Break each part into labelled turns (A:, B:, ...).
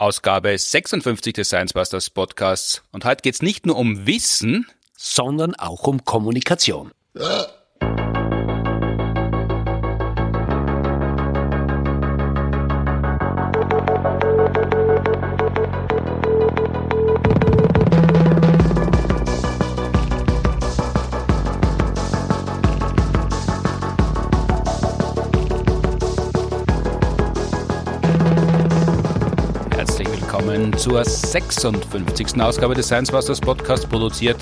A: Ausgabe 56 des Science Busters Podcasts. Und heute geht's nicht nur um Wissen,
B: sondern auch um Kommunikation.
A: Zur 56. Ausgabe des Science Busters Podcasts, produziert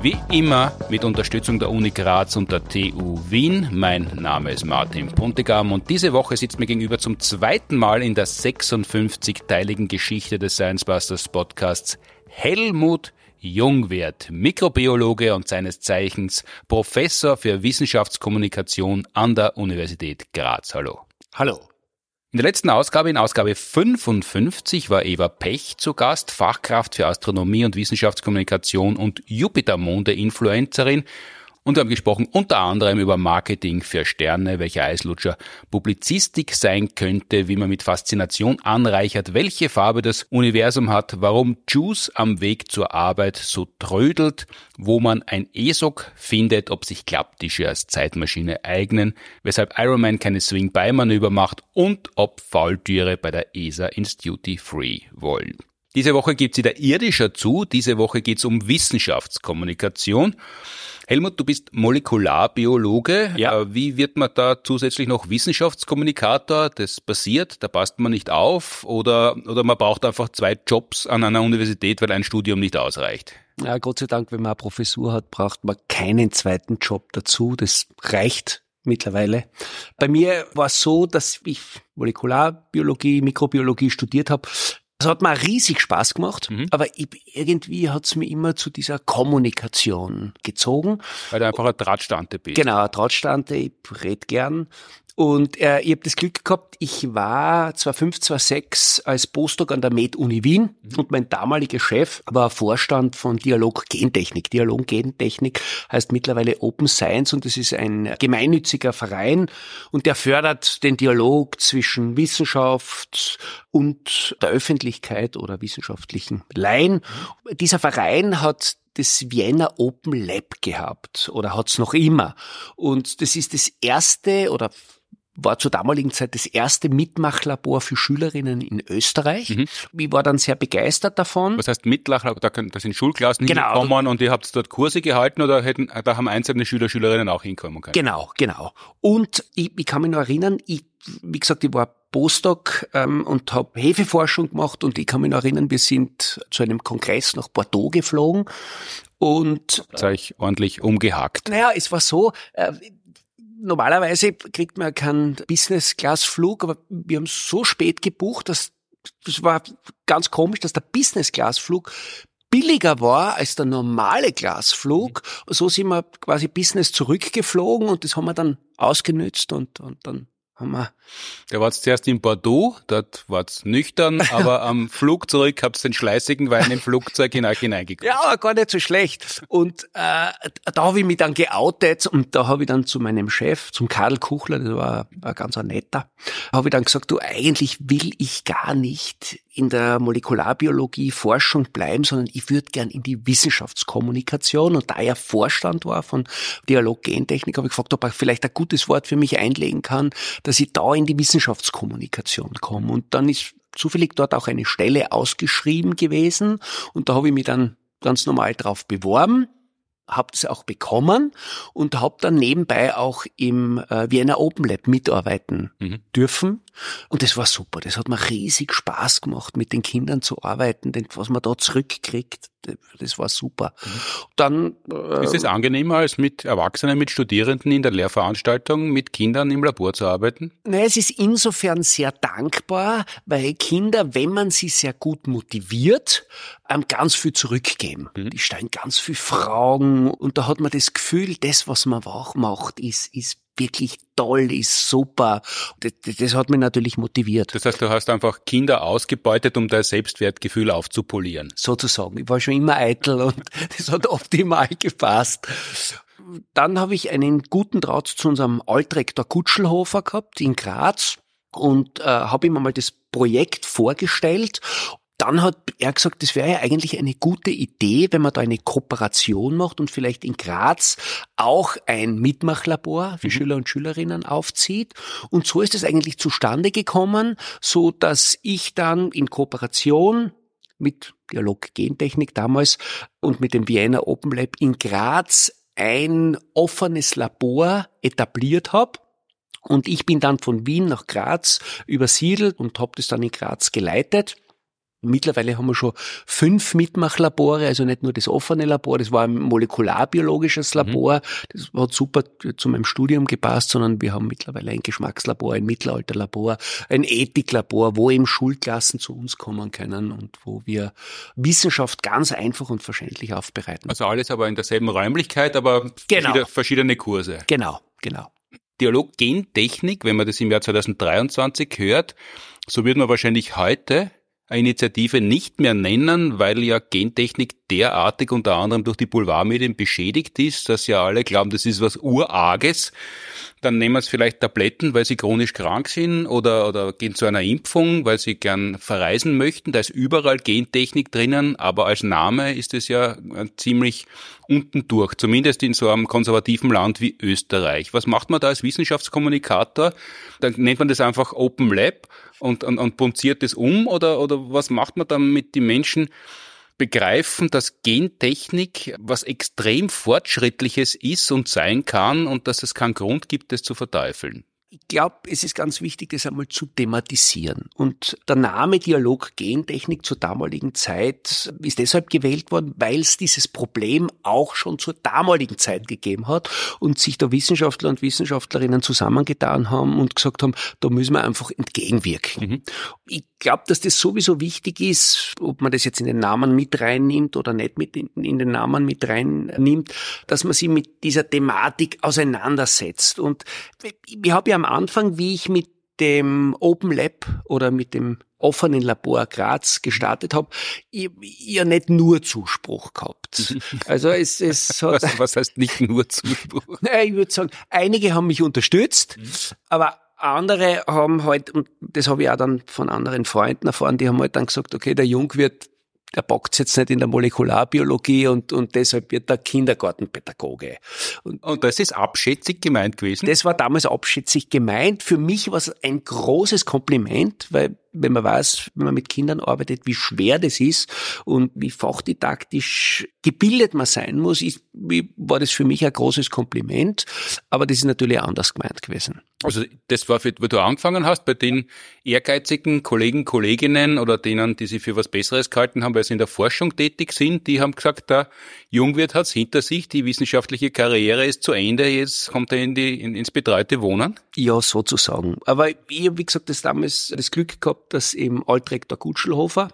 A: wie immer mit Unterstützung der Uni Graz und der TU Wien. Mein Name ist Martin Puntigam und diese Woche sitzt mir gegenüber zum zweiten Mal in der 56-teiligen Geschichte des Science Busters Podcasts Helmut Jungwert, Mikrobiologe und seines Zeichens Professor für Wissenschaftskommunikation an der Universität Graz. Hallo.
B: Hallo.
A: In der letzten Ausgabe, in Ausgabe 55, war Eva Pech zu Gast, Fachkraft für Astronomie und Wissenschaftskommunikation und Jupitermonde-Influencerin. Und wir haben gesprochen unter anderem über Marketing für Sterne, welcher Eislutscher Publizistik sein könnte, wie man mit Faszination anreichert, welche Farbe das Universum hat, warum Juice am Weg zur Arbeit so trödelt, wo man ein ESOC findet, ob sich Klapptische als Zeitmaschine eignen, weshalb Iron Man keine Swing-By-Manöver macht und ob Faultiere bei der ESA ins Duty Free wollen. Diese Woche gibt's wieder irdischer zu, diese Woche geht's um Wissenschaftskommunikation. Helmut, du bist Molekularbiologe.
B: Ja.
A: Äh, Wie wird man da zusätzlich noch Wissenschaftskommunikator? Das passiert, da passt man nicht auf oder, oder man braucht einfach zwei Jobs an einer Universität, weil ein Studium nicht ausreicht.
B: Ja, Gott sei Dank, wenn man eine Professur hat, braucht man keinen zweiten Job dazu. Das reicht mittlerweile. Bei mir war es so, dass ich Molekularbiologie, Mikrobiologie studiert habe. Das hat mir riesig Spaß gemacht,
A: Mhm.
B: aber ich, irgendwie hat es mir immer zu dieser Kommunikation gezogen.
A: Weil du einfach ein Drahtstante bist.
B: Genau, Trautstante, ich red gern. Und äh, ich habe das Glück gehabt, ich war 2005, 2006 als Postdoc an der Med-Uni Wien und mein damaliger Chef war Vorstand von Dialog Gentechnik. Dialog Gentechnik heißt mittlerweile Open Science und es ist ein gemeinnütziger Verein und der fördert den Dialog zwischen Wissenschaft und der Öffentlichkeit oder wissenschaftlichen Laien. Dieser Verein hat das Vienna Open Lab gehabt oder hat's noch immer. Und das ist das erste oder war zur damaligen Zeit das erste Mitmachlabor für Schülerinnen in Österreich.
A: Mhm.
B: Ich war dann sehr begeistert davon.
A: Was heißt Mitlach? Da, können, da sind Schulklassen
B: Genau.
A: hingekommen und ihr habt dort Kurse gehalten oder hätten, da haben einzelne Schüler, Schülerinnen auch hinkommen können?
B: Genau, genau. Und ich, ich kann mich noch erinnern, ich, wie gesagt, ich war Postdoc ähm, und habe Hefeforschung gemacht und ich kann mich noch erinnern, wir sind zu einem Kongress nach Bordeaux geflogen und
A: Habt euch ordentlich umgehackt.
B: Naja, es war so, äh, normalerweise kriegt man keinen Business-Class-Flug, aber wir haben so spät gebucht, dass das war ganz komisch, dass der Business-Class-Flug billiger war als der normale Glasflug. So sind wir quasi Business zurückgeflogen und das haben wir dann ausgenützt und, und dann wir
A: Da war's zuerst in Bordeaux, dort war's nüchtern, aber am Flug zurück habt's den schleißigen Wein im Flugzeug hineingekommen.
B: Ja, aber gar nicht so schlecht. Und äh, da habe ich mich dann geoutet und da habe ich dann zu meinem Chef, zum Karl Kuchler, das war ein ganz ein netter, habe ich dann gesagt, du, eigentlich will ich gar nicht in der Molekularbiologie Forschung bleiben, sondern ich würde gern in die Wissenschaftskommunikation. Und da er Vorstand war von Dialog Gentechnik, habe ich gefragt, ob er vielleicht ein gutes Wort für mich einlegen kann, dass ich da in die Wissenschaftskommunikation komme. Und dann ist zufällig dort auch eine Stelle ausgeschrieben gewesen und da habe ich mich dann ganz normal drauf beworben, habe es auch bekommen und habe dann nebenbei auch im äh, Vienna Open Lab mitarbeiten
A: Mhm.
B: dürfen. Und das war super. Das hat mir riesig Spaß gemacht, mit den Kindern zu arbeiten, denn was man da zurückkriegt, das war super. Dann äh,
A: Ist es angenehmer, als mit Erwachsenen, mit Studierenden in der Lehrveranstaltung, mit Kindern im Labor zu arbeiten?
B: Nein, es ist insofern sehr dankbar, weil Kinder, wenn man sie sehr gut motiviert, einem ganz viel zurückgeben. Die stellen ganz viel Fragen und da hat man das Gefühl, das, was man auch macht, ist, ist wirklich toll, ist super. Das, das hat mich natürlich motiviert,
A: Das heißt, du hast einfach Kinder ausgebeutet, um dein Selbstwertgefühl aufzupolieren.
B: sozusagen. Ich war schon immer eitel und das hat optimal gepasst. Dann habe ich einen guten Draht zu unserem Altrektor Kutschelhofer gehabt in Graz und äh, habe ihm einmal das Projekt vorgestellt dann hat er gesagt, das wäre ja eigentlich eine gute Idee, wenn man da eine Kooperation macht und vielleicht in Graz auch ein Mitmachlabor für mhm. Schüler und Schülerinnen aufzieht. Und so ist es eigentlich zustande gekommen, so dass ich dann in Kooperation mit Dialog Gentechnik damals und mit dem Vienna Open Lab in Graz ein offenes Labor etabliert habe. Und ich bin dann von Wien nach Graz übersiedelt und habe das dann in Graz geleitet. Mittlerweile haben wir schon fünf Mitmachlabore, also nicht nur das offene Labor, das war ein molekularbiologisches mhm. Labor, das hat super zu meinem Studium gepasst, sondern wir haben mittlerweile ein Geschmackslabor, ein Mittelalterlabor, ein Ethiklabor, wo eben Schulklassen zu uns kommen können und wo wir Wissenschaft ganz einfach und verständlich aufbereiten.
A: Also alles aber in derselben Räumlichkeit, aber genau. verschiedene Kurse.
B: Genau, genau.
A: Dialog Gentechnik, wenn man das im Jahr 2023 hört, so wird man wahrscheinlich heute Initiative nicht mehr nennen, weil ja Gentechnik derartig unter anderem durch die Boulevardmedien beschädigt ist, dass ja alle glauben, das ist was Urarges. Dann nehmen es vielleicht Tabletten, weil sie chronisch krank sind oder, oder gehen zu einer Impfung, weil sie gern verreisen möchten. Da ist überall Gentechnik drinnen, aber als Name ist es ja ziemlich unten durch, zumindest in so einem konservativen Land wie Österreich. Was macht man da als Wissenschaftskommunikator? Dann nennt man das einfach Open Lab und, und, und punziert das um oder, oder was macht man dann mit den Menschen? begreifen, dass Gentechnik was extrem fortschrittliches ist und sein kann und dass es keinen Grund gibt, das zu verteufeln
B: ich glaube, es ist ganz wichtig, das einmal zu thematisieren. Und der Name Dialog Gentechnik zur damaligen Zeit ist deshalb gewählt worden, weil es dieses Problem auch schon zur damaligen Zeit gegeben hat und sich da Wissenschaftler und Wissenschaftlerinnen zusammengetan haben und gesagt haben, da müssen wir einfach entgegenwirken. Mhm. Ich glaube, dass das sowieso wichtig ist, ob man das jetzt in den Namen mit reinnimmt oder nicht mit in, in den Namen mit reinnimmt, dass man sich mit dieser Thematik auseinandersetzt. Und ich habe ja am Anfang, wie ich mit dem Open Lab oder mit dem offenen Labor Graz gestartet habe, ja nicht nur Zuspruch gehabt.
A: Also es, es hat, was, was heißt nicht nur Zuspruch?
B: Naja, ich würde sagen, einige haben mich unterstützt, mhm. aber andere haben halt, und das habe ich auch dann von anderen Freunden erfahren, die haben halt dann gesagt, okay, der Jung wird der bockt jetzt nicht in der Molekularbiologie und, und deshalb wird er Kindergartenpädagoge.
A: Und, und das ist abschätzig gemeint gewesen?
B: Das war damals abschätzig gemeint. Für mich war es ein großes Kompliment, weil wenn man weiß, wenn man mit Kindern arbeitet, wie schwer das ist und wie fachdidaktisch gebildet man sein muss, ist, war das für mich ein großes Kompliment. Aber das ist natürlich anders gemeint gewesen.
A: Also das war, für, wo du angefangen hast, bei den ehrgeizigen Kollegen, Kolleginnen oder denen, die sich für was Besseres gehalten haben, weil sie in der Forschung tätig sind, die haben gesagt, der Jungwirt hat's hinter sich, die wissenschaftliche Karriere ist zu Ende, jetzt kommt er in die, in, ins betreute Wohnen?
B: Ja, sozusagen. Aber ich habe, wie gesagt, das damals das Glück gehabt, dass eben Altrektor Gutschelhofer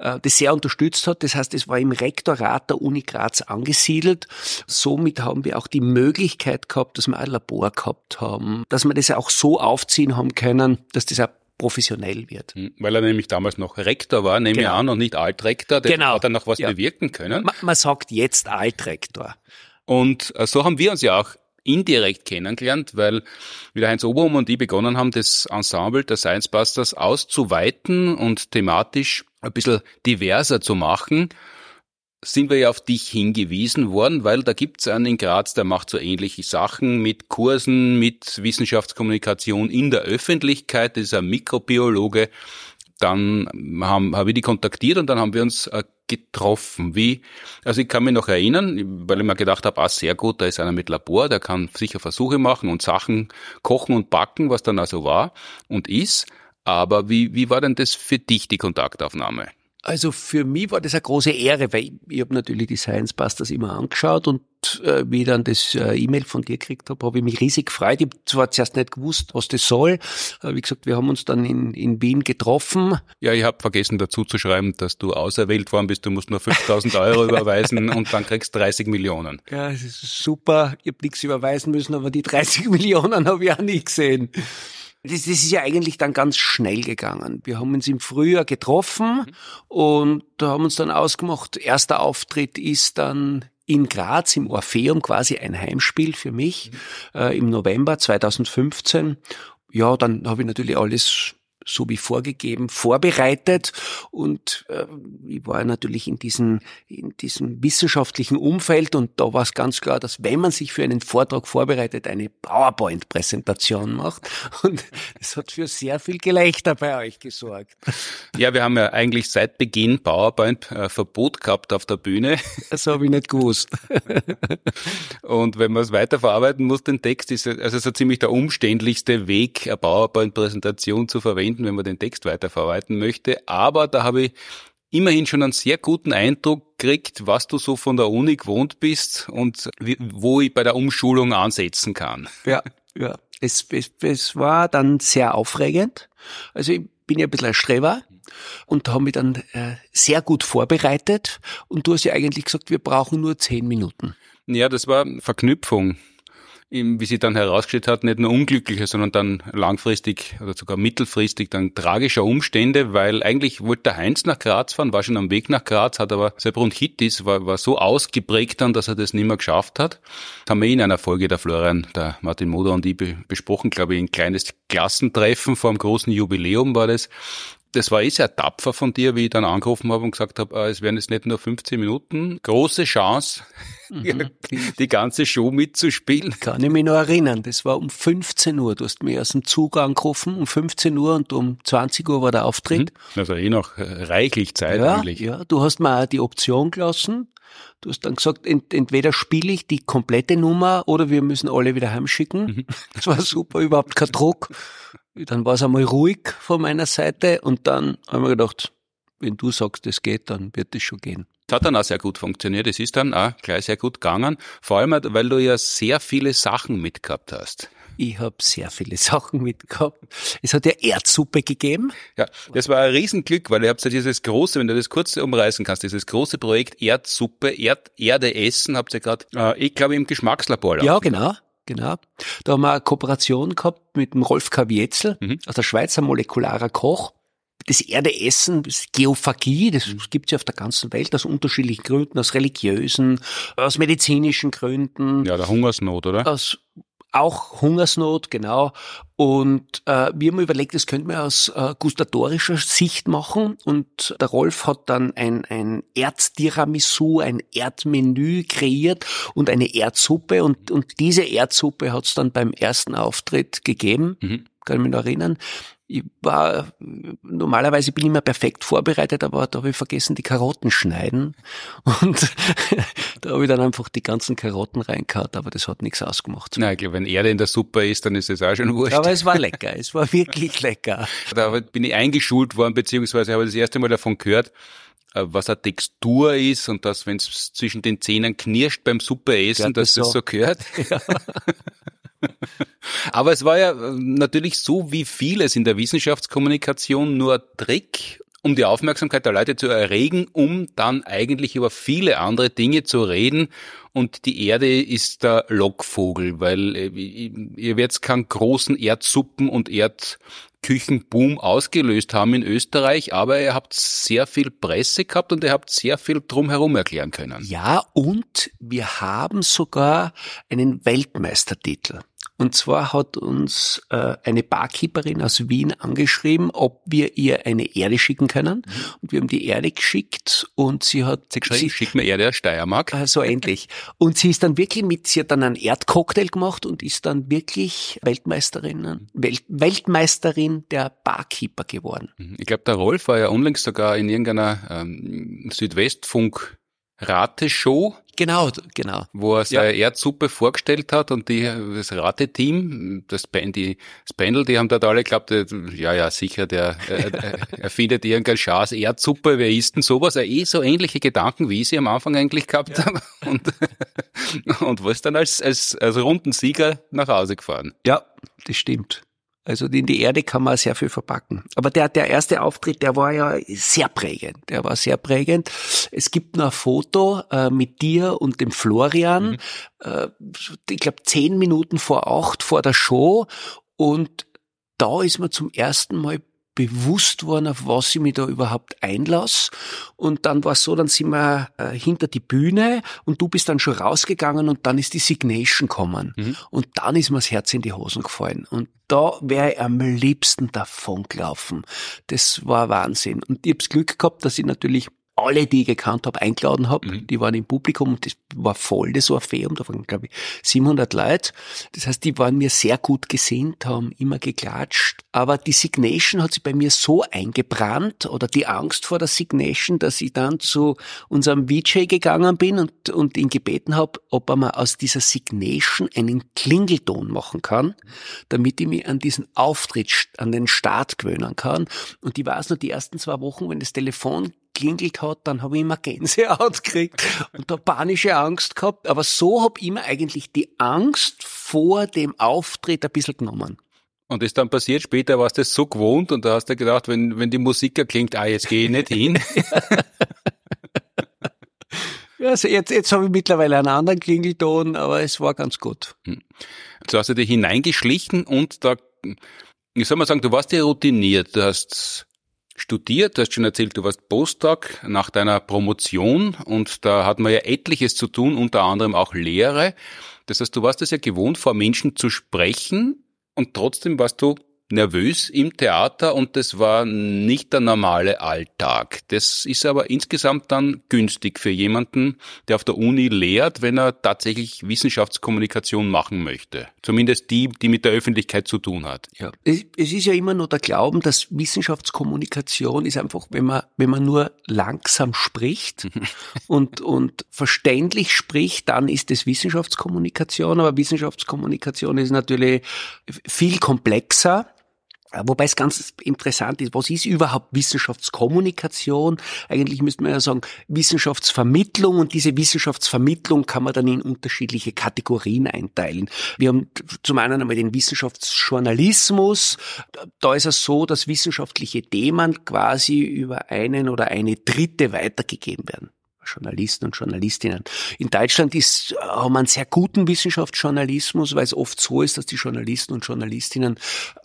B: äh, das sehr unterstützt hat. Das heißt, es war im Rektorat der Uni Graz angesiedelt. Somit haben wir auch die Möglichkeit gehabt, dass wir ein Labor gehabt haben, dass wir das auch so aufziehen haben können, dass das auch professionell wird. Hm,
A: weil er nämlich damals noch Rektor war, nehme genau. ich an, und nicht Altrektor. Der genau. hat dann noch was ja. bewirken können.
B: Man, man sagt jetzt Altrektor.
A: Und äh, so haben wir uns ja auch indirekt kennengelernt, weil wie der Heinz Oberhum und ich begonnen haben, das Ensemble der Science Busters auszuweiten und thematisch ein bisschen diverser zu machen, sind wir ja auf dich hingewiesen worden, weil da gibt's einen in Graz, der macht so ähnliche Sachen mit Kursen, mit Wissenschaftskommunikation in der Öffentlichkeit, das ist ein Mikrobiologe. Dann haben, habe ich die kontaktiert und dann haben wir uns äh, getroffen. Wie, also ich kann mich noch erinnern, weil ich mir gedacht habe, ah, sehr gut, da ist einer mit Labor, der kann sicher Versuche machen und Sachen kochen und backen, was dann also war und ist. Aber wie, wie war denn das für dich, die Kontaktaufnahme?
B: Also für mich war das eine große Ehre, weil ich, ich habe natürlich die Science Busters immer angeschaut und äh, wie ich dann das äh, E-Mail von dir gekriegt habe, habe ich mich riesig gefreut. Ich habe zwar zuerst nicht gewusst, was das soll. Äh, wie gesagt, wir haben uns dann in, in Wien getroffen.
A: Ja, ich habe vergessen dazu zu schreiben, dass du auserwählt worden bist. Du musst nur 5000 Euro überweisen und dann kriegst 30 Millionen.
B: Ja, das ist super. Ich habe nichts überweisen müssen, aber die 30 Millionen habe ich auch nicht gesehen. Das, das ist ja eigentlich dann ganz schnell gegangen. Wir haben uns im Frühjahr getroffen und haben uns dann ausgemacht, erster Auftritt ist dann in Graz im Orpheum quasi ein Heimspiel für mich äh, im November 2015. Ja, dann habe ich natürlich alles so wie vorgegeben vorbereitet und äh, ich war natürlich in diesem, in diesem wissenschaftlichen Umfeld und da war es ganz klar, dass wenn man sich für einen Vortrag vorbereitet, eine PowerPoint-Präsentation macht und es hat für sehr viel Gelächter bei euch gesorgt.
A: Ja, wir haben ja eigentlich seit Beginn PowerPoint-Verbot äh, gehabt auf der Bühne.
B: Das habe ich nicht gewusst.
A: und wenn man es weiterverarbeiten muss, den Text ist also so ziemlich der umständlichste Weg, eine PowerPoint-Präsentation zu verwenden, wenn man den Text weiterverarbeiten möchte. Aber da habe ich immerhin schon einen sehr guten Eindruck gekriegt, was du so von der Uni gewohnt bist und wo ich bei der Umschulung ansetzen kann.
B: Ja, ja. Es, es, es war dann sehr aufregend. Also ich bin ja ein bisschen ein Streber und habe mich dann äh, sehr gut vorbereitet und du hast ja eigentlich gesagt, wir brauchen nur zehn Minuten.
A: Ja, das war Verknüpfung wie sie dann herausgestellt hat, nicht nur unglückliche, sondern dann langfristig oder sogar mittelfristig dann tragischer Umstände, weil eigentlich wollte der Heinz nach Graz fahren, war schon am Weg nach Graz, hat aber sein Bronchitis, war, war so ausgeprägt dann, dass er das nicht mehr geschafft hat. Das haben wir in einer Folge der Florian, der Martin Moder und ich besprochen, glaube ich, ein kleines Klassentreffen vor einem großen Jubiläum war das das war eh sehr tapfer von dir, wie ich dann angerufen habe und gesagt habe, äh, es werden jetzt nicht nur 15 Minuten. Große Chance, mhm. die ganze Show mitzuspielen.
B: Kann ich mich noch erinnern. Das war um 15 Uhr. Du hast mich aus dem Zug angerufen um 15 Uhr und um 20 Uhr war der Auftritt.
A: Mhm. Also eh noch reichlich Zeit
B: ja,
A: eigentlich.
B: Ja, du hast mir auch die Option gelassen. Du hast dann gesagt, ent, entweder spiele ich die komplette Nummer oder wir müssen alle wieder heimschicken. Mhm. Das war super, überhaupt kein Druck. Dann war es einmal ruhig von meiner Seite und dann haben wir gedacht, wenn du sagst, es geht, dann wird es schon gehen.
A: Das hat dann auch sehr gut funktioniert. Es ist dann auch gleich sehr gut gegangen. Vor allem, weil du ja sehr viele Sachen mitgehabt hast.
B: Ich habe sehr viele Sachen mitgehabt. Es hat ja Erdsuppe gegeben.
A: Ja, das war ein Riesenglück, weil ihr habt ja dieses große, wenn du das kurz umreißen kannst, dieses große Projekt Erdsuppe, Erd, Erde essen, habt ihr gerade, äh, ich glaube, im Geschmackslabor.
B: Ja, genau. Genau. Da haben wir eine Kooperation gehabt mit dem Rolf Kavietzel mhm. aus der Schweiz, ein molekularer Koch. Das Erdeessen, das Geophagie, das mhm. gibt's ja auf der ganzen Welt aus unterschiedlichen Gründen, aus religiösen, aus medizinischen Gründen.
A: Ja, der Hungersnot, oder?
B: Aus auch Hungersnot, genau. Und äh, wir haben überlegt, das könnte man aus äh, gustatorischer Sicht machen. Und der Rolf hat dann ein, ein Erdtiramisu, ein Erdmenü kreiert und eine Erdsuppe. Und, und diese Erdsuppe hat es dann beim ersten Auftritt gegeben. Mhm. Kann ich mich noch erinnern ich war, normalerweise bin ich immer perfekt vorbereitet, aber da habe ich vergessen, die Karotten schneiden. Und da habe ich dann einfach die ganzen Karotten reingehauen, aber das hat nichts ausgemacht.
A: Nein, ich glaube, wenn Erde in der Suppe ist, dann ist es auch schon wurscht.
B: Aber es war lecker, es war wirklich lecker.
A: Da bin ich eingeschult worden, beziehungsweise habe das erste Mal davon gehört, äh, was eine Textur ist und dass, wenn es zwischen den Zähnen knirscht beim Suppe essen, dass das so, so gehört. Ja. Aber es war ja äh, natürlich so wie vieles in der Wissenschaftskommunikation nur Trick, um die Aufmerksamkeit der Leute zu erregen, um dann eigentlich über viele andere Dinge zu reden. Und die Erde ist der Lockvogel, weil äh, ihr werdet keinen großen Erdsuppen und Erdküchenboom ausgelöst haben in Österreich, aber ihr habt sehr viel Presse gehabt und ihr habt sehr viel drumherum erklären können.
B: Ja, und wir haben sogar einen Weltmeistertitel. Und zwar hat uns äh, eine Barkeeperin aus Wien angeschrieben, ob wir ihr eine Erde schicken können. Mhm. Und wir haben die Erde geschickt und sie hat...
A: Sie geschrieben, schick mir Erde aus Steiermark.
B: Äh, so endlich. Und sie ist dann wirklich mit, sie hat dann einen Erdcocktail gemacht und ist dann wirklich Weltmeisterin. Welt, Weltmeisterin der Barkeeper geworden.
A: Mhm. Ich glaube, der Rolf war ja unlängst sogar in irgendeiner ähm, Südwestfunk Rateshow.
B: Genau, genau.
A: Wo er seine ja. Erdsuppe vorgestellt hat und die, das Rateteam, das, die, das Panel, die haben dort alle geglaubt, äh, ja, ja, sicher, der äh, erfindet irgendein Schaß Erdsuppe, wer isst denn sowas? Ja, eh so ähnliche Gedanken, wie ich sie am Anfang eigentlich gehabt ja. habe. Und, und was dann als, als, als runden Sieger nach Hause gefahren.
B: Ja, das stimmt. Also in die Erde kann man sehr viel verpacken. Aber der, der erste Auftritt, der war ja sehr prägend. Der war sehr prägend. Es gibt noch ein Foto äh, mit dir und dem Florian, mhm. äh, ich glaube zehn Minuten vor acht vor der Show. Und da ist mir zum ersten Mal bewusst worden, auf was ich mich da überhaupt einlasse. Und dann war es so, dann sind wir äh, hinter die Bühne und du bist dann schon rausgegangen und dann ist die Signation gekommen. Mhm. Und dann ist mir das Herz in die Hosen gefallen. Und da wäre ich am liebsten davon gelaufen. Das war Wahnsinn. Und ich hab's Glück gehabt, dass ich natürlich alle, die ich gekannt habe, eingeladen habe. Mhm. Die waren im Publikum und das war voll, das Orpheum, da waren, glaube ich, 700 Leute. Das heißt, die waren mir sehr gut gesinnt, haben immer geklatscht. Aber die Signation hat sich bei mir so eingebrannt oder die Angst vor der Signation, dass ich dann zu unserem VJ gegangen bin und, und ihn gebeten habe, ob er mal aus dieser Signation einen Klingelton machen kann, damit ich mich an diesen Auftritt, an den Start gewöhnen kann. Und ich weiß nur, die ersten zwei Wochen, wenn das Telefon geklingelt hat, dann habe ich immer Gänsehaut gekriegt und da panische Angst gehabt. Aber so habe ich mir eigentlich die Angst vor dem Auftritt ein bisschen genommen.
A: Und ist dann passiert, später warst du das so gewohnt und da hast du gedacht, wenn, wenn die Musik klingt, ah, jetzt gehe ich nicht hin.
B: ja, also jetzt, jetzt habe ich mittlerweile einen anderen Klingelton, aber es war ganz gut.
A: Hm. Jetzt hast du dich hineingeschlichen und da, ich soll mal sagen, du warst ja routiniert. Du hast studiert. Du hast schon erzählt, du warst Postdoc nach deiner Promotion und da hat man ja etliches zu tun, unter anderem auch Lehre. Das heißt, du warst es ja gewohnt, vor Menschen zu sprechen und trotzdem warst du nervös im Theater und das war nicht der normale Alltag. Das ist aber insgesamt dann günstig für jemanden, der auf der Uni lehrt, wenn er tatsächlich Wissenschaftskommunikation machen möchte. Zumindest die, die mit der Öffentlichkeit zu tun hat.
B: Ja. Es, es ist ja immer nur der Glauben, dass Wissenschaftskommunikation ist einfach, wenn man, wenn man nur langsam spricht und, und verständlich spricht, dann ist es Wissenschaftskommunikation, aber Wissenschaftskommunikation ist natürlich viel komplexer wobei es ganz interessant ist, was ist überhaupt Wissenschaftskommunikation? Eigentlich müsste man ja sagen Wissenschaftsvermittlung und diese Wissenschaftsvermittlung kann man dann in unterschiedliche Kategorien einteilen. Wir haben zum einen einmal den Wissenschaftsjournalismus. Da ist es so, dass wissenschaftliche Themen quasi über einen oder eine Dritte weitergegeben werden. Journalisten und Journalistinnen. In Deutschland ist, haben wir einen sehr guten Wissenschaftsjournalismus, weil es oft so ist, dass die Journalisten und Journalistinnen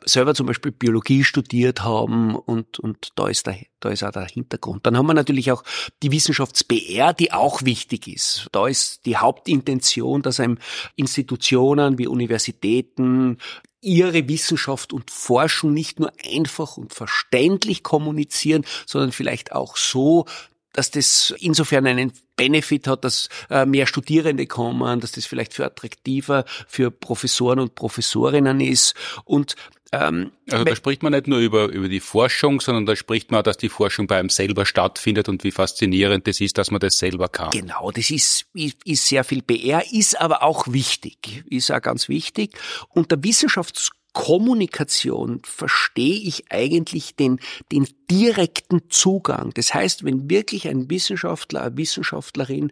B: selber zum Beispiel Biologie studiert haben und, und da ist der, da ist auch der Hintergrund. Dann haben wir natürlich auch die Wissenschafts-BR, die auch wichtig ist. Da ist die Hauptintention, dass einem Institutionen wie Universitäten ihre Wissenschaft und Forschung nicht nur einfach und verständlich kommunizieren, sondern vielleicht auch so, dass das insofern einen Benefit hat, dass äh, mehr Studierende kommen, dass das vielleicht für attraktiver für Professoren und Professorinnen ist und
A: ähm, also da spricht man nicht nur über, über die Forschung, sondern da spricht man, dass die Forschung bei einem selber stattfindet und wie faszinierend das ist, dass man das selber kann.
B: Genau, das ist, ist, ist sehr viel PR, ist aber auch wichtig, ist auch ganz wichtig. Und der Wissenschafts Kommunikation verstehe ich eigentlich den, den direkten Zugang. Das heißt, wenn wirklich ein Wissenschaftler, eine Wissenschaftlerin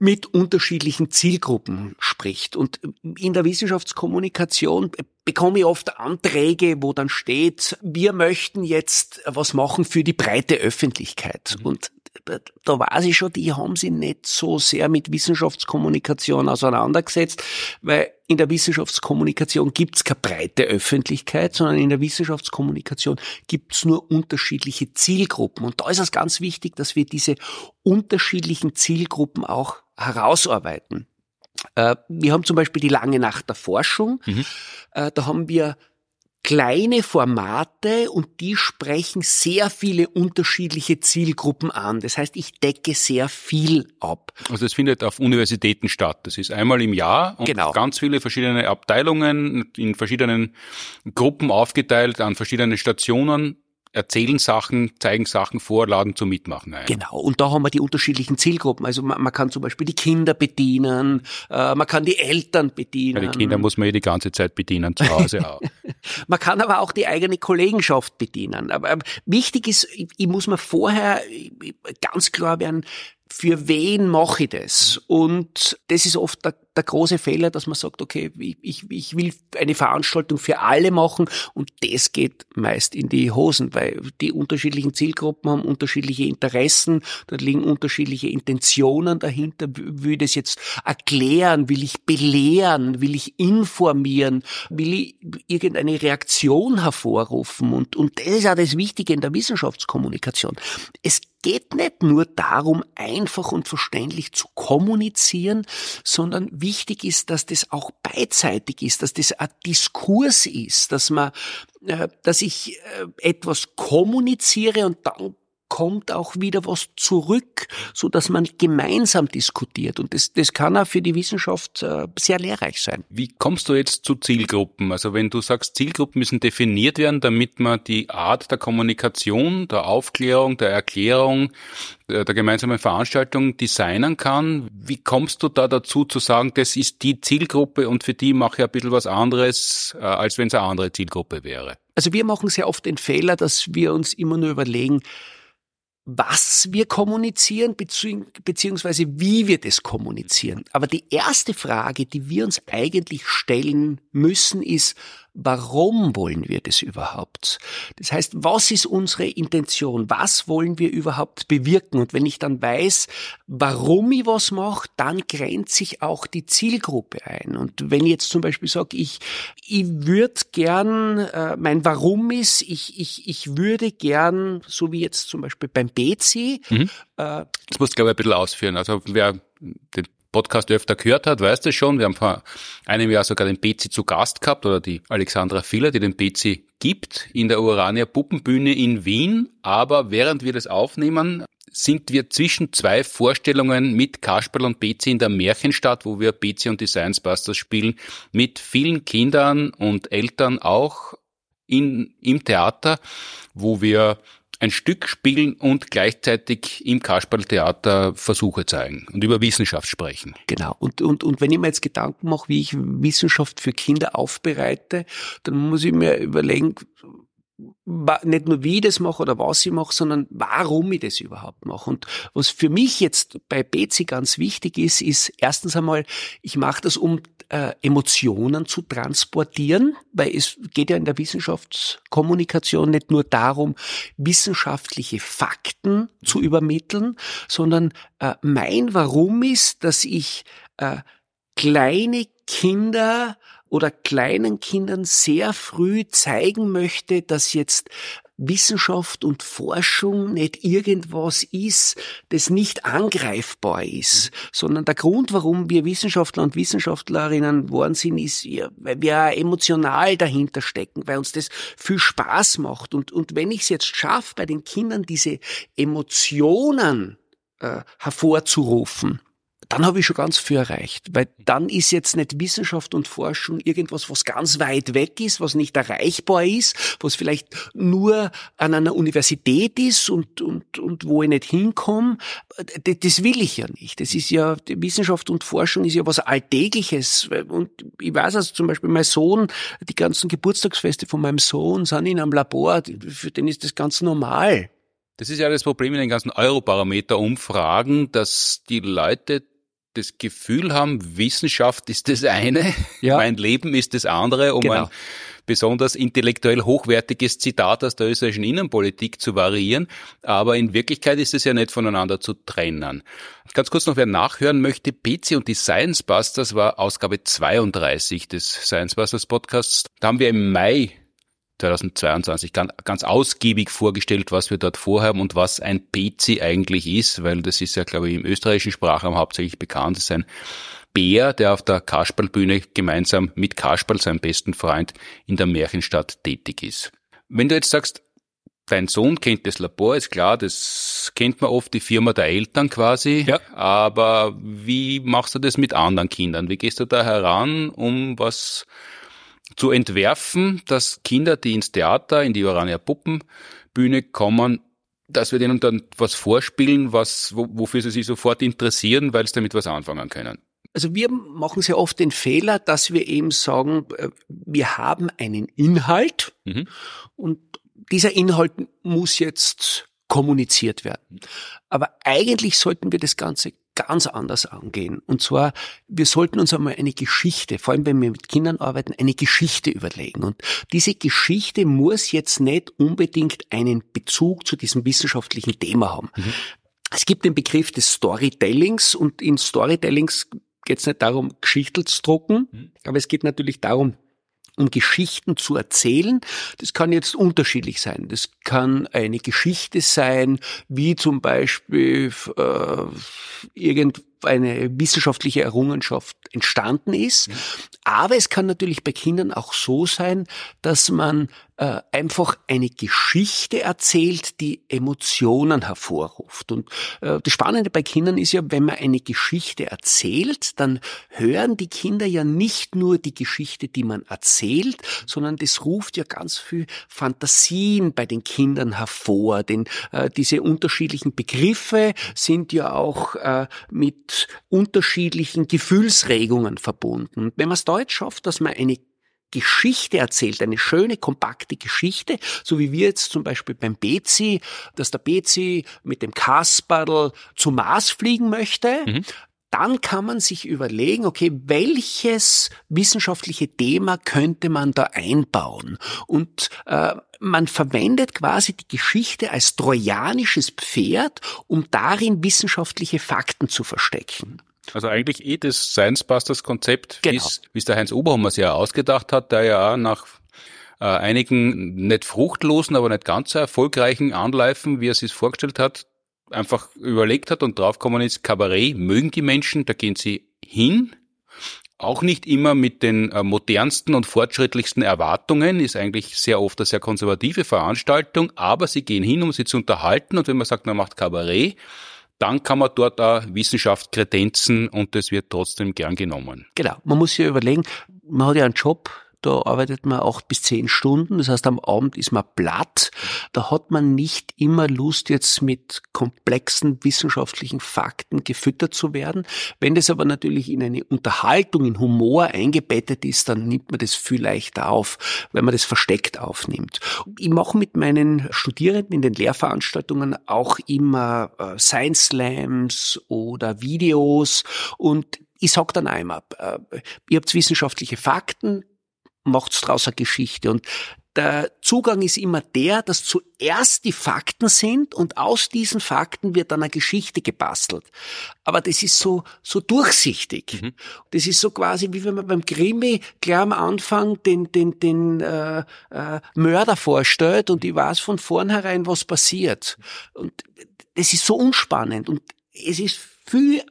B: mit unterschiedlichen Zielgruppen spricht. Und in der Wissenschaftskommunikation bekomme ich oft Anträge, wo dann steht, wir möchten jetzt was machen für die breite Öffentlichkeit. Mhm. Und da weiß ich schon, die haben sich nicht so sehr mit Wissenschaftskommunikation auseinandergesetzt, weil in der Wissenschaftskommunikation gibt's keine breite Öffentlichkeit, sondern in der Wissenschaftskommunikation gibt's nur unterschiedliche Zielgruppen. Und da ist es ganz wichtig, dass wir diese unterschiedlichen Zielgruppen auch herausarbeiten. Äh, wir haben zum Beispiel die lange Nacht der Forschung. Mhm. Äh, da haben wir kleine Formate und die sprechen sehr viele unterschiedliche Zielgruppen an. Das heißt, ich decke sehr viel ab.
A: Also es findet auf Universitäten statt. Das ist einmal im Jahr und genau. ganz viele verschiedene Abteilungen in verschiedenen Gruppen aufgeteilt an verschiedenen Stationen erzählen Sachen, zeigen Sachen vor, laden zum Mitmachen ein.
B: Genau, und da haben wir die unterschiedlichen Zielgruppen. Also man, man kann zum Beispiel die Kinder bedienen, äh, man kann die Eltern bedienen.
A: Ja, die Kinder muss man ja die ganze Zeit bedienen, zu Hause auch.
B: man kann aber auch die eigene Kollegenschaft bedienen. Aber, aber wichtig ist, ich, ich muss mir vorher ganz klar werden, für wen mache ich das? Und das ist oft der der große Fehler, dass man sagt, okay, ich, ich will eine Veranstaltung für alle machen und das geht meist in die Hosen, weil die unterschiedlichen Zielgruppen haben unterschiedliche Interessen, da liegen unterschiedliche Intentionen dahinter. Will ich das jetzt erklären? Will ich belehren? Will ich informieren? Will ich irgendeine Reaktion hervorrufen? Und, und das ist auch das Wichtige in der Wissenschaftskommunikation. Es geht nicht nur darum, einfach und verständlich zu kommunizieren, sondern wichtig ist, dass das auch beidseitig ist, dass das ein Diskurs ist, dass man, äh, dass ich äh, etwas kommuniziere und dann kommt auch wieder was zurück, so dass man gemeinsam diskutiert. Und das, das kann auch für die Wissenschaft äh, sehr lehrreich sein.
A: Wie kommst du jetzt zu Zielgruppen? Also wenn du sagst, Zielgruppen müssen definiert werden, damit man die Art der Kommunikation, der Aufklärung, der Erklärung, der, der gemeinsamen Veranstaltung designen kann. Wie kommst du da dazu zu sagen, das ist die Zielgruppe und für die mache ich ein bisschen was anderes, äh, als wenn es eine andere Zielgruppe wäre?
B: Also wir machen sehr oft den Fehler, dass wir uns immer nur überlegen, was wir kommunizieren, beziehungsweise wie wir das kommunizieren. Aber die erste Frage, die wir uns eigentlich stellen müssen, ist, warum wollen wir das überhaupt? Das heißt, was ist unsere Intention? Was wollen wir überhaupt bewirken? Und wenn ich dann weiß, warum ich was mache, dann grenzt sich auch die Zielgruppe ein. Und wenn ich jetzt zum Beispiel sage, ich, ich würde gern, äh, mein Warum ist, ich, ich, ich würde gern, so wie jetzt zum Beispiel beim BC.
A: Mhm. Äh, das musst du, glaube ich, ein bisschen ausführen. Also wer den Podcast öfter gehört hat, weiß das schon. Wir haben vor einem Jahr sogar den PC zu Gast gehabt oder die Alexandra Filler, die den PC gibt in der Urania Puppenbühne in Wien. Aber während wir das aufnehmen, sind wir zwischen zwei Vorstellungen mit Kasperl und PC in der Märchenstadt, wo wir PC und die Science Busters spielen, mit vielen Kindern und Eltern auch in, im Theater, wo wir ein Stück spielen und gleichzeitig im Kasperltheater Versuche zeigen und über Wissenschaft sprechen.
B: Genau. Und, und, und wenn ich mir jetzt Gedanken mache, wie ich Wissenschaft für Kinder aufbereite, dann muss ich mir überlegen, nicht nur wie ich das mache oder was ich mache, sondern warum ich das überhaupt mache. Und was für mich jetzt bei Betsy ganz wichtig ist, ist erstens einmal, ich mache das, um äh, Emotionen zu transportieren, weil es geht ja in der Wissenschaftskommunikation nicht nur darum, wissenschaftliche Fakten zu übermitteln, sondern äh, mein Warum ist, dass ich äh, kleine Kinder oder kleinen Kindern sehr früh zeigen möchte, dass jetzt Wissenschaft und Forschung nicht irgendwas ist, das nicht angreifbar ist, mhm. sondern der Grund, warum wir Wissenschaftler und Wissenschaftlerinnen geworden sind, ist, weil wir emotional dahinter stecken, weil uns das viel Spaß macht. Und, und wenn ich es jetzt schaffe, bei den Kindern diese Emotionen äh, hervorzurufen, dann habe ich schon ganz viel erreicht, weil dann ist jetzt nicht Wissenschaft und Forschung irgendwas, was ganz weit weg ist, was nicht erreichbar ist, was vielleicht nur an einer Universität ist und, und, und wo ich nicht hinkomme. Das will ich ja nicht. Das ist ja, Wissenschaft und Forschung ist ja was Alltägliches. Und ich weiß also zum Beispiel, mein Sohn, die ganzen Geburtstagsfeste von meinem Sohn sind in einem Labor, für den ist das ganz normal.
A: Das ist ja das Problem in den ganzen Eurobarometer-Umfragen, dass die Leute das Gefühl haben, Wissenschaft ist das eine, ja. mein Leben ist das andere, um genau. ein besonders intellektuell hochwertiges Zitat aus der österreichischen Innenpolitik zu variieren. Aber in Wirklichkeit ist es ja nicht voneinander zu trennen. Ganz kurz noch, wer nachhören möchte, PC und die Science Busters war Ausgabe 32 des Science Busters Podcasts. Da haben wir im Mai 2022 ganz, ganz ausgiebig vorgestellt, was wir dort vorhaben und was ein PC eigentlich ist, weil das ist ja, glaube ich, im österreichischen Sprachraum hauptsächlich bekannt. Das ist ein Bär, der auf der Kasperlbühne gemeinsam mit Kasperl, seinem besten Freund, in der Märchenstadt tätig ist. Wenn du jetzt sagst, dein Sohn kennt das Labor, ist klar, das kennt man oft, die Firma der Eltern quasi. Ja. Aber wie machst du das mit anderen Kindern? Wie gehst du da heran, um was zu entwerfen, dass Kinder, die ins Theater, in die Urania Puppenbühne kommen, dass wir denen dann was vorspielen, was, wofür sie sich sofort interessieren, weil sie damit was anfangen können.
B: Also wir machen sehr oft den Fehler, dass wir eben sagen, äh, wir haben einen Inhalt mhm. und dieser Inhalt muss jetzt kommuniziert werden. Aber eigentlich sollten wir das Ganze ganz anders angehen. Und zwar, wir sollten uns einmal eine Geschichte, vor allem wenn wir mit Kindern arbeiten, eine Geschichte überlegen. Und diese Geschichte muss jetzt nicht unbedingt einen Bezug zu diesem wissenschaftlichen Thema haben. Mhm. Es gibt den Begriff des Storytellings und in Storytellings geht es nicht darum, Geschichten zu drucken, mhm. aber es geht natürlich darum, um Geschichten zu erzählen. Das kann jetzt unterschiedlich sein. Das kann eine Geschichte sein, wie zum Beispiel äh, irgendeine wissenschaftliche Errungenschaft entstanden ist. Mhm. Aber es kann natürlich bei Kindern auch so sein, dass man äh, einfach eine Geschichte erzählt, die Emotionen hervorruft. Und äh, das Spannende bei Kindern ist ja, wenn man eine Geschichte erzählt, dann hören die Kinder ja nicht nur die Geschichte, die man erzählt, sondern das ruft ja ganz viel Fantasien bei den Kindern hervor. Denn äh, diese unterschiedlichen Begriffe sind ja auch äh, mit unterschiedlichen Gefühlsregungen verbunden. Wenn man es Deutsch schafft, dass man eine Geschichte erzählt, eine schöne, kompakte Geschichte, so wie wir jetzt zum Beispiel beim Bezi, dass der Bezi mit dem Kasperl zum Mars fliegen möchte. Mhm. Dann kann man sich überlegen, okay, welches wissenschaftliche Thema könnte man da einbauen? Und äh, man verwendet quasi die Geschichte als trojanisches Pferd, um darin wissenschaftliche Fakten zu verstecken.
A: Also eigentlich eh das Science Busters Konzept, genau. wie es der Heinz Oberhammer sich ja ausgedacht hat, der ja auch nach äh, einigen nicht fruchtlosen, aber nicht ganz so erfolgreichen Anläufen, wie er sich vorgestellt hat, einfach überlegt hat und draufgekommen ist, Kabarett mögen die Menschen, da gehen sie hin, auch nicht immer mit den äh, modernsten und fortschrittlichsten Erwartungen, ist eigentlich sehr oft eine sehr konservative Veranstaltung, aber sie gehen hin, um sie zu unterhalten und wenn man sagt, man macht Kabarett, dann kann man dort auch Wissenschaft kredenzen und das wird trotzdem gern genommen.
B: Genau. Man muss sich überlegen, man hat ja einen Job, da arbeitet man acht bis zehn Stunden. Das heißt, am Abend ist man platt. Da hat man nicht immer Lust, jetzt mit komplexen wissenschaftlichen Fakten gefüttert zu werden. Wenn das aber natürlich in eine Unterhaltung, in Humor eingebettet ist, dann nimmt man das viel leichter auf, wenn man das versteckt aufnimmt. Ich mache mit meinen Studierenden in den Lehrveranstaltungen auch immer äh, Science Slams oder Videos und ich sag dann einmal, äh, ihr habt wissenschaftliche Fakten, macht's draus eine Geschichte. Und der Zugang ist immer der, dass zuerst die Fakten sind und aus diesen Fakten wird dann eine Geschichte gebastelt. Aber das ist so, so durchsichtig. Mhm. Das ist so quasi, wie wenn man beim Krimi gleich am Anfang den, den, den äh, äh, Mörder vorstellt und ich weiß von vornherein, was passiert. Und das ist so unspannend und es ist viel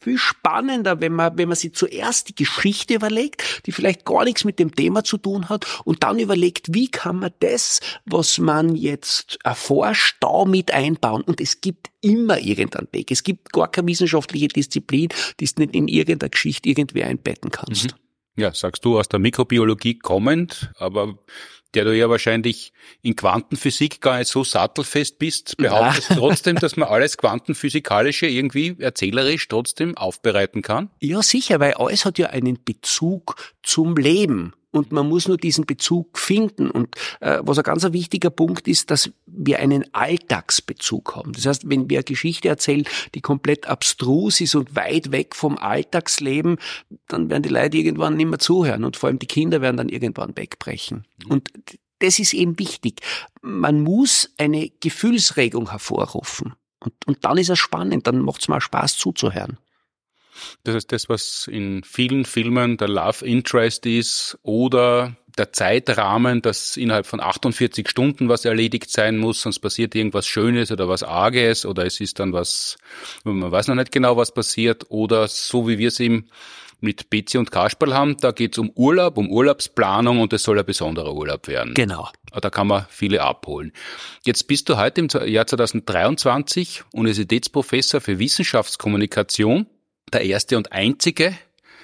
B: viel spannender, wenn man, wenn man sich zuerst die Geschichte überlegt, die vielleicht gar nichts mit dem Thema zu tun hat, und dann überlegt, wie kann man das, was man jetzt erforscht, da mit einbauen. Und es gibt immer irgendeinen Weg. Es gibt gar keine wissenschaftliche Disziplin, die es nicht in irgendeiner Geschichte irgendwie einbetten kannst. Mhm.
A: Ja, sagst du aus der Mikrobiologie kommend, aber der du ja wahrscheinlich in Quantenphysik gar nicht so sattelfest bist, behauptest ja. trotzdem, dass man alles Quantenphysikalische irgendwie erzählerisch trotzdem aufbereiten kann?
B: Ja, sicher, weil alles hat ja einen Bezug zum Leben und man muss nur diesen Bezug finden. Und äh, was ein ganz wichtiger Punkt ist, dass wir einen Alltagsbezug haben. Das heißt, wenn wir eine Geschichte erzählen, die komplett abstrus ist und weit weg vom Alltagsleben, dann werden die Leute irgendwann nicht mehr zuhören und vor allem die Kinder werden dann irgendwann wegbrechen. Mhm. Und das ist eben wichtig. Man muss eine Gefühlsregung hervorrufen. Und, und dann ist es spannend, dann macht es mal Spaß zuzuhören.
A: Das ist das, was in vielen Filmen der Love Interest ist oder der Zeitrahmen, dass innerhalb von 48 Stunden was erledigt sein muss, sonst passiert irgendwas Schönes oder was Arges oder es ist dann was, man weiß noch nicht genau, was passiert oder so wie wir es eben mit Betsy und Kasperl haben, da geht es um Urlaub, um Urlaubsplanung und es soll ein besonderer Urlaub werden.
B: Genau.
A: Da kann man viele abholen. Jetzt bist du heute im Jahr 2023 Universitätsprofessor für Wissenschaftskommunikation der erste und einzige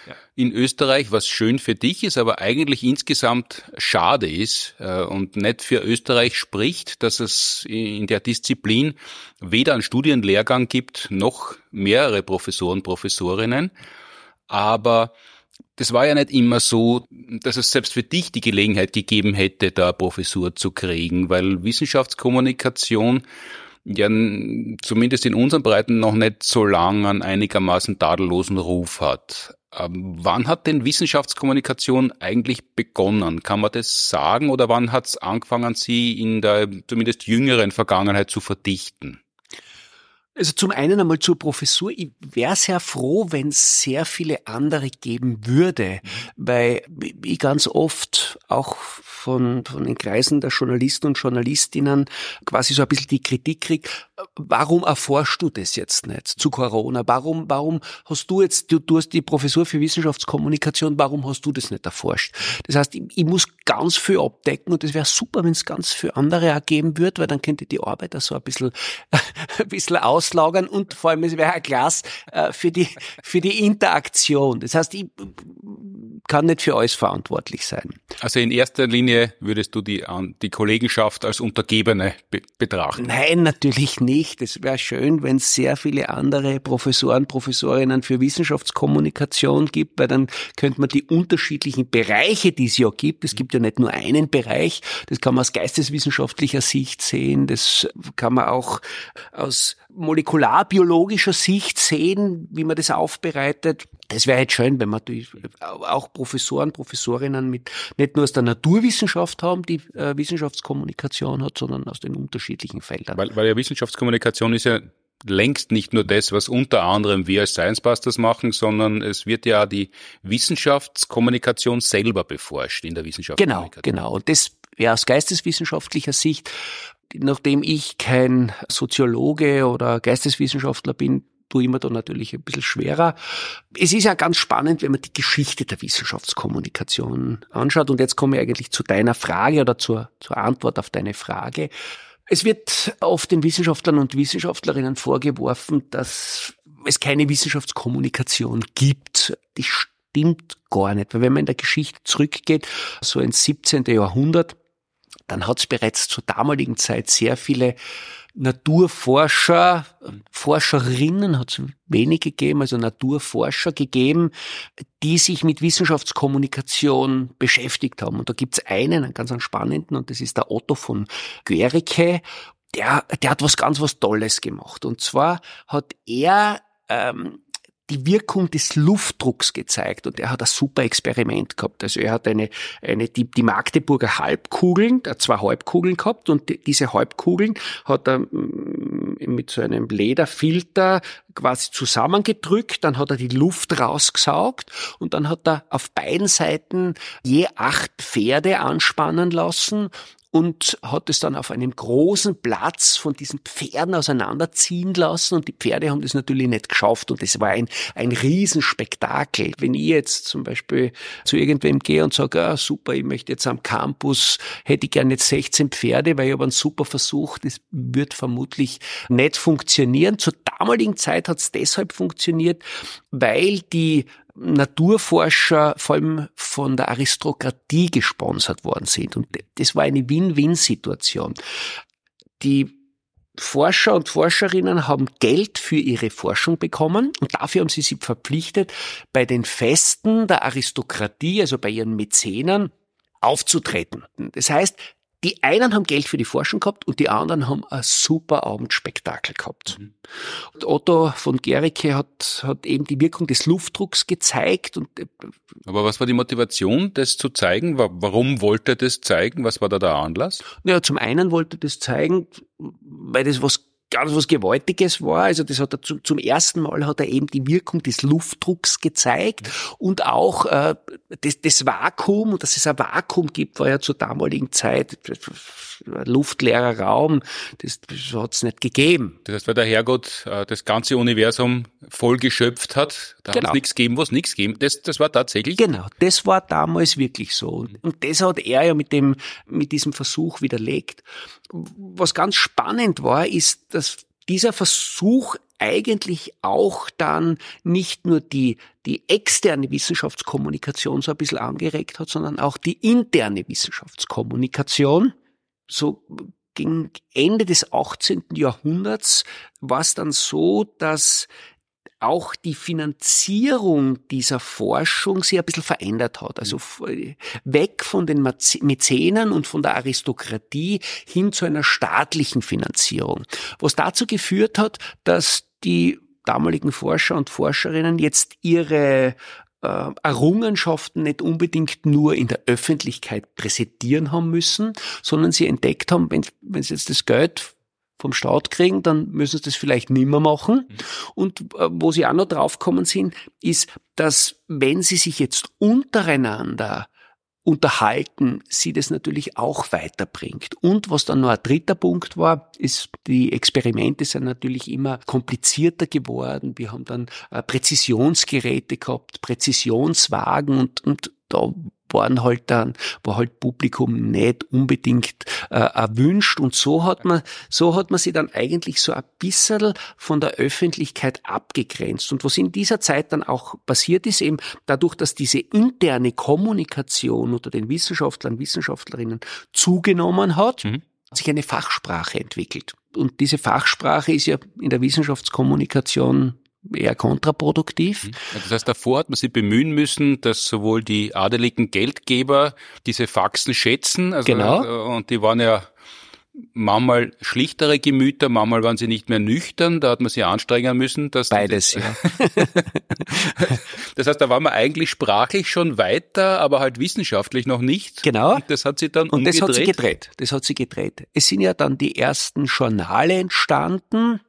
A: ja. in Österreich, was schön für dich ist, aber eigentlich insgesamt schade ist äh, und nicht für Österreich spricht, dass es in der Disziplin weder einen Studienlehrgang gibt, noch mehrere Professoren, Professorinnen. Aber das war ja nicht immer so, dass es selbst für dich die Gelegenheit gegeben hätte, da Professur zu kriegen, weil Wissenschaftskommunikation ja zumindest in unseren Breiten noch nicht so lang einen einigermaßen tadellosen Ruf hat. Ähm, wann hat denn Wissenschaftskommunikation eigentlich begonnen? Kann man das sagen oder wann hat es angefangen, sie in der zumindest jüngeren Vergangenheit zu verdichten?
B: Also zum einen einmal zur Professur. Ich wäre sehr froh, wenn es sehr viele andere geben würde, mhm. weil ich ganz oft auch von, von den Kreisen der Journalisten und Journalistinnen quasi so ein bisschen die Kritik kriege, warum erforschst du das jetzt nicht zu Corona? Warum, warum hast du jetzt, du, du hast die Professur für Wissenschaftskommunikation, warum hast du das nicht erforscht? Das heißt, ich, ich muss ganz viel abdecken und es wäre super, wenn es ganz viel andere auch geben würde, weil dann könnte die Arbeit da so ein bisschen, ein bisschen auslagern und vor allem es wäre ein Glas äh, für die, für die Interaktion. Das heißt, ich kann nicht für alles verantwortlich sein.
A: Also in erster Linie würdest du die, die Kollegenschaft als Untergebene be betrachten?
B: Nein, natürlich nicht. Es wäre schön, wenn es sehr viele andere Professoren, Professorinnen für Wissenschaftskommunikation gibt, weil dann könnte man die unterschiedlichen Bereiche, die es ja gibt, es gibt ja nicht nur einen Bereich, das kann man aus geisteswissenschaftlicher Sicht sehen, das kann man auch aus molekularbiologischer Sicht sehen, wie man das aufbereitet. Das wäre jetzt schön, wenn wir auch Professoren, Professorinnen mit nicht nur aus der Naturwissenschaft haben, die äh, Wissenschaftskommunikation hat, sondern aus den unterschiedlichen Feldern.
A: Weil, weil ja Wissenschaftskommunikation ist ja längst nicht nur das, was unter anderem wir als Science Busters machen, sondern es wird ja die Wissenschaftskommunikation selber beforscht in der Wissenschaftskommunikation.
B: Genau, genau. Und das wäre aus geisteswissenschaftlicher Sicht, nachdem ich kein Soziologe oder Geisteswissenschaftler bin, tue ich mir da natürlich ein bisschen schwerer. Es ist ja ganz spannend, wenn man die Geschichte der Wissenschaftskommunikation anschaut. Und jetzt komme ich eigentlich zu deiner Frage oder zur, zur Antwort auf deine Frage. Es wird oft den Wissenschaftlern und Wissenschaftlerinnen vorgeworfen, dass es keine Wissenschaftskommunikation gibt. Die stimmt gar nicht, weil wenn man in der Geschichte zurückgeht, so ins 17. Jahrhundert, dann hat es bereits zur damaligen Zeit sehr viele Naturforscher, Forscherinnen hat es wenig gegeben, also Naturforscher gegeben, die sich mit Wissenschaftskommunikation beschäftigt haben. Und da gibt es einen, einen ganz spannenden, und das ist der Otto von Guericke. Der, der hat was ganz was Tolles gemacht. Und zwar hat er ähm, die Wirkung des Luftdrucks gezeigt und er hat ein super Experiment gehabt. Also er hat eine, eine die, die Magdeburger Halbkugeln, er hat zwei Halbkugeln gehabt und diese Halbkugeln hat er mm, mit so einem Lederfilter quasi zusammengedrückt, dann hat er die Luft rausgesaugt und dann hat er auf beiden Seiten je acht Pferde anspannen lassen und hat es dann auf einem großen Platz von diesen Pferden auseinanderziehen lassen und die Pferde haben das natürlich nicht geschafft und es war ein, ein Riesenspektakel. Wenn ich jetzt zum Beispiel zu irgendwem gehe und sage, ah, super, ich möchte jetzt am Campus, hätte ich gerne jetzt 16 Pferde, weil ich habe einen super Versuch, das wird vermutlich nicht funktionieren. Zur damaligen Zeit hat es deshalb funktioniert, weil die Naturforscher vor allem von der Aristokratie gesponsert worden sind. Und das war eine Win-Win-Situation. Die Forscher und Forscherinnen haben Geld für ihre Forschung bekommen und dafür haben sie sich verpflichtet, bei den Festen der Aristokratie, also bei ihren Mäzenen, aufzutreten. Das heißt, die einen haben Geld für die Forschung gehabt und die anderen haben ein super Abendspektakel gehabt. Mhm. Und Otto von Gericke hat, hat eben die Wirkung des Luftdrucks gezeigt. Und äh,
A: Aber was war die Motivation, das zu zeigen? Warum wollte er das zeigen? Was war da der Anlass?
B: Ja, zum einen wollte er das zeigen, weil das was ganz was Gewaltiges war. Also das hat er zu, zum ersten Mal hat er eben die Wirkung des Luftdrucks gezeigt und auch äh, das, das Vakuum und dass es ein Vakuum gibt, war ja zur damaligen Zeit luftleerer Raum, das, das hat es nicht gegeben.
A: Das heißt, weil der Herrgott äh, das ganze Universum voll geschöpft hat, da genau. hat es nichts gegeben, was nichts gegeben. Das, das war tatsächlich.
B: Genau, das war damals wirklich so. Und, und das hat er ja mit dem, mit diesem Versuch widerlegt. Was ganz spannend war, ist, dass dieser Versuch eigentlich auch dann nicht nur die, die externe Wissenschaftskommunikation so ein bisschen angeregt hat, sondern auch die interne Wissenschaftskommunikation so gegen Ende des 18. Jahrhunderts war es dann so, dass auch die Finanzierung dieser Forschung sich ein bisschen verändert hat. Also weg von den Mäzenen und von der Aristokratie hin zu einer staatlichen Finanzierung. Was dazu geführt hat, dass die damaligen Forscher und Forscherinnen jetzt ihre äh, Errungenschaften nicht unbedingt nur in der Öffentlichkeit präsentieren haben müssen, sondern sie entdeckt haben, wenn, wenn sie jetzt das Geld vom Staat kriegen, dann müssen sie das vielleicht nimmer machen. Mhm. Und äh, wo sie auch noch draufgekommen sind, ist, dass wenn sie sich jetzt untereinander unterhalten, sie das natürlich auch weiterbringt. Und was dann noch ein dritter Punkt war, ist, die Experimente sind natürlich immer komplizierter geworden. Wir haben dann äh, Präzisionsgeräte gehabt, Präzisionswagen und, und da waren halt dann, war halt Publikum nicht unbedingt äh, erwünscht und so hat man, so hat man sie dann eigentlich so ein bisschen von der Öffentlichkeit abgegrenzt. Und was in dieser Zeit dann auch passiert ist, eben dadurch, dass diese interne Kommunikation unter den Wissenschaftlern, Wissenschaftlerinnen zugenommen hat, mhm. hat sich eine Fachsprache entwickelt. Und diese Fachsprache ist ja in der Wissenschaftskommunikation eher kontraproduktiv.
A: Mhm. Das heißt, davor hat man sich bemühen müssen, dass sowohl die adeligen Geldgeber diese Faxen schätzen, also,
B: genau.
A: Äh, und die waren ja manchmal schlichtere Gemüter, manchmal waren sie nicht mehr nüchtern, da hat man sich anstrengen müssen. Dass
B: Beides, das, ja.
A: das heißt, da war man eigentlich sprachlich schon weiter, aber halt wissenschaftlich noch nicht.
B: Genau.
A: Und das hat sie dann
B: Und
A: umgedreht.
B: das hat sie gedreht. Das hat sie gedreht. Es sind ja dann die ersten Journale entstanden,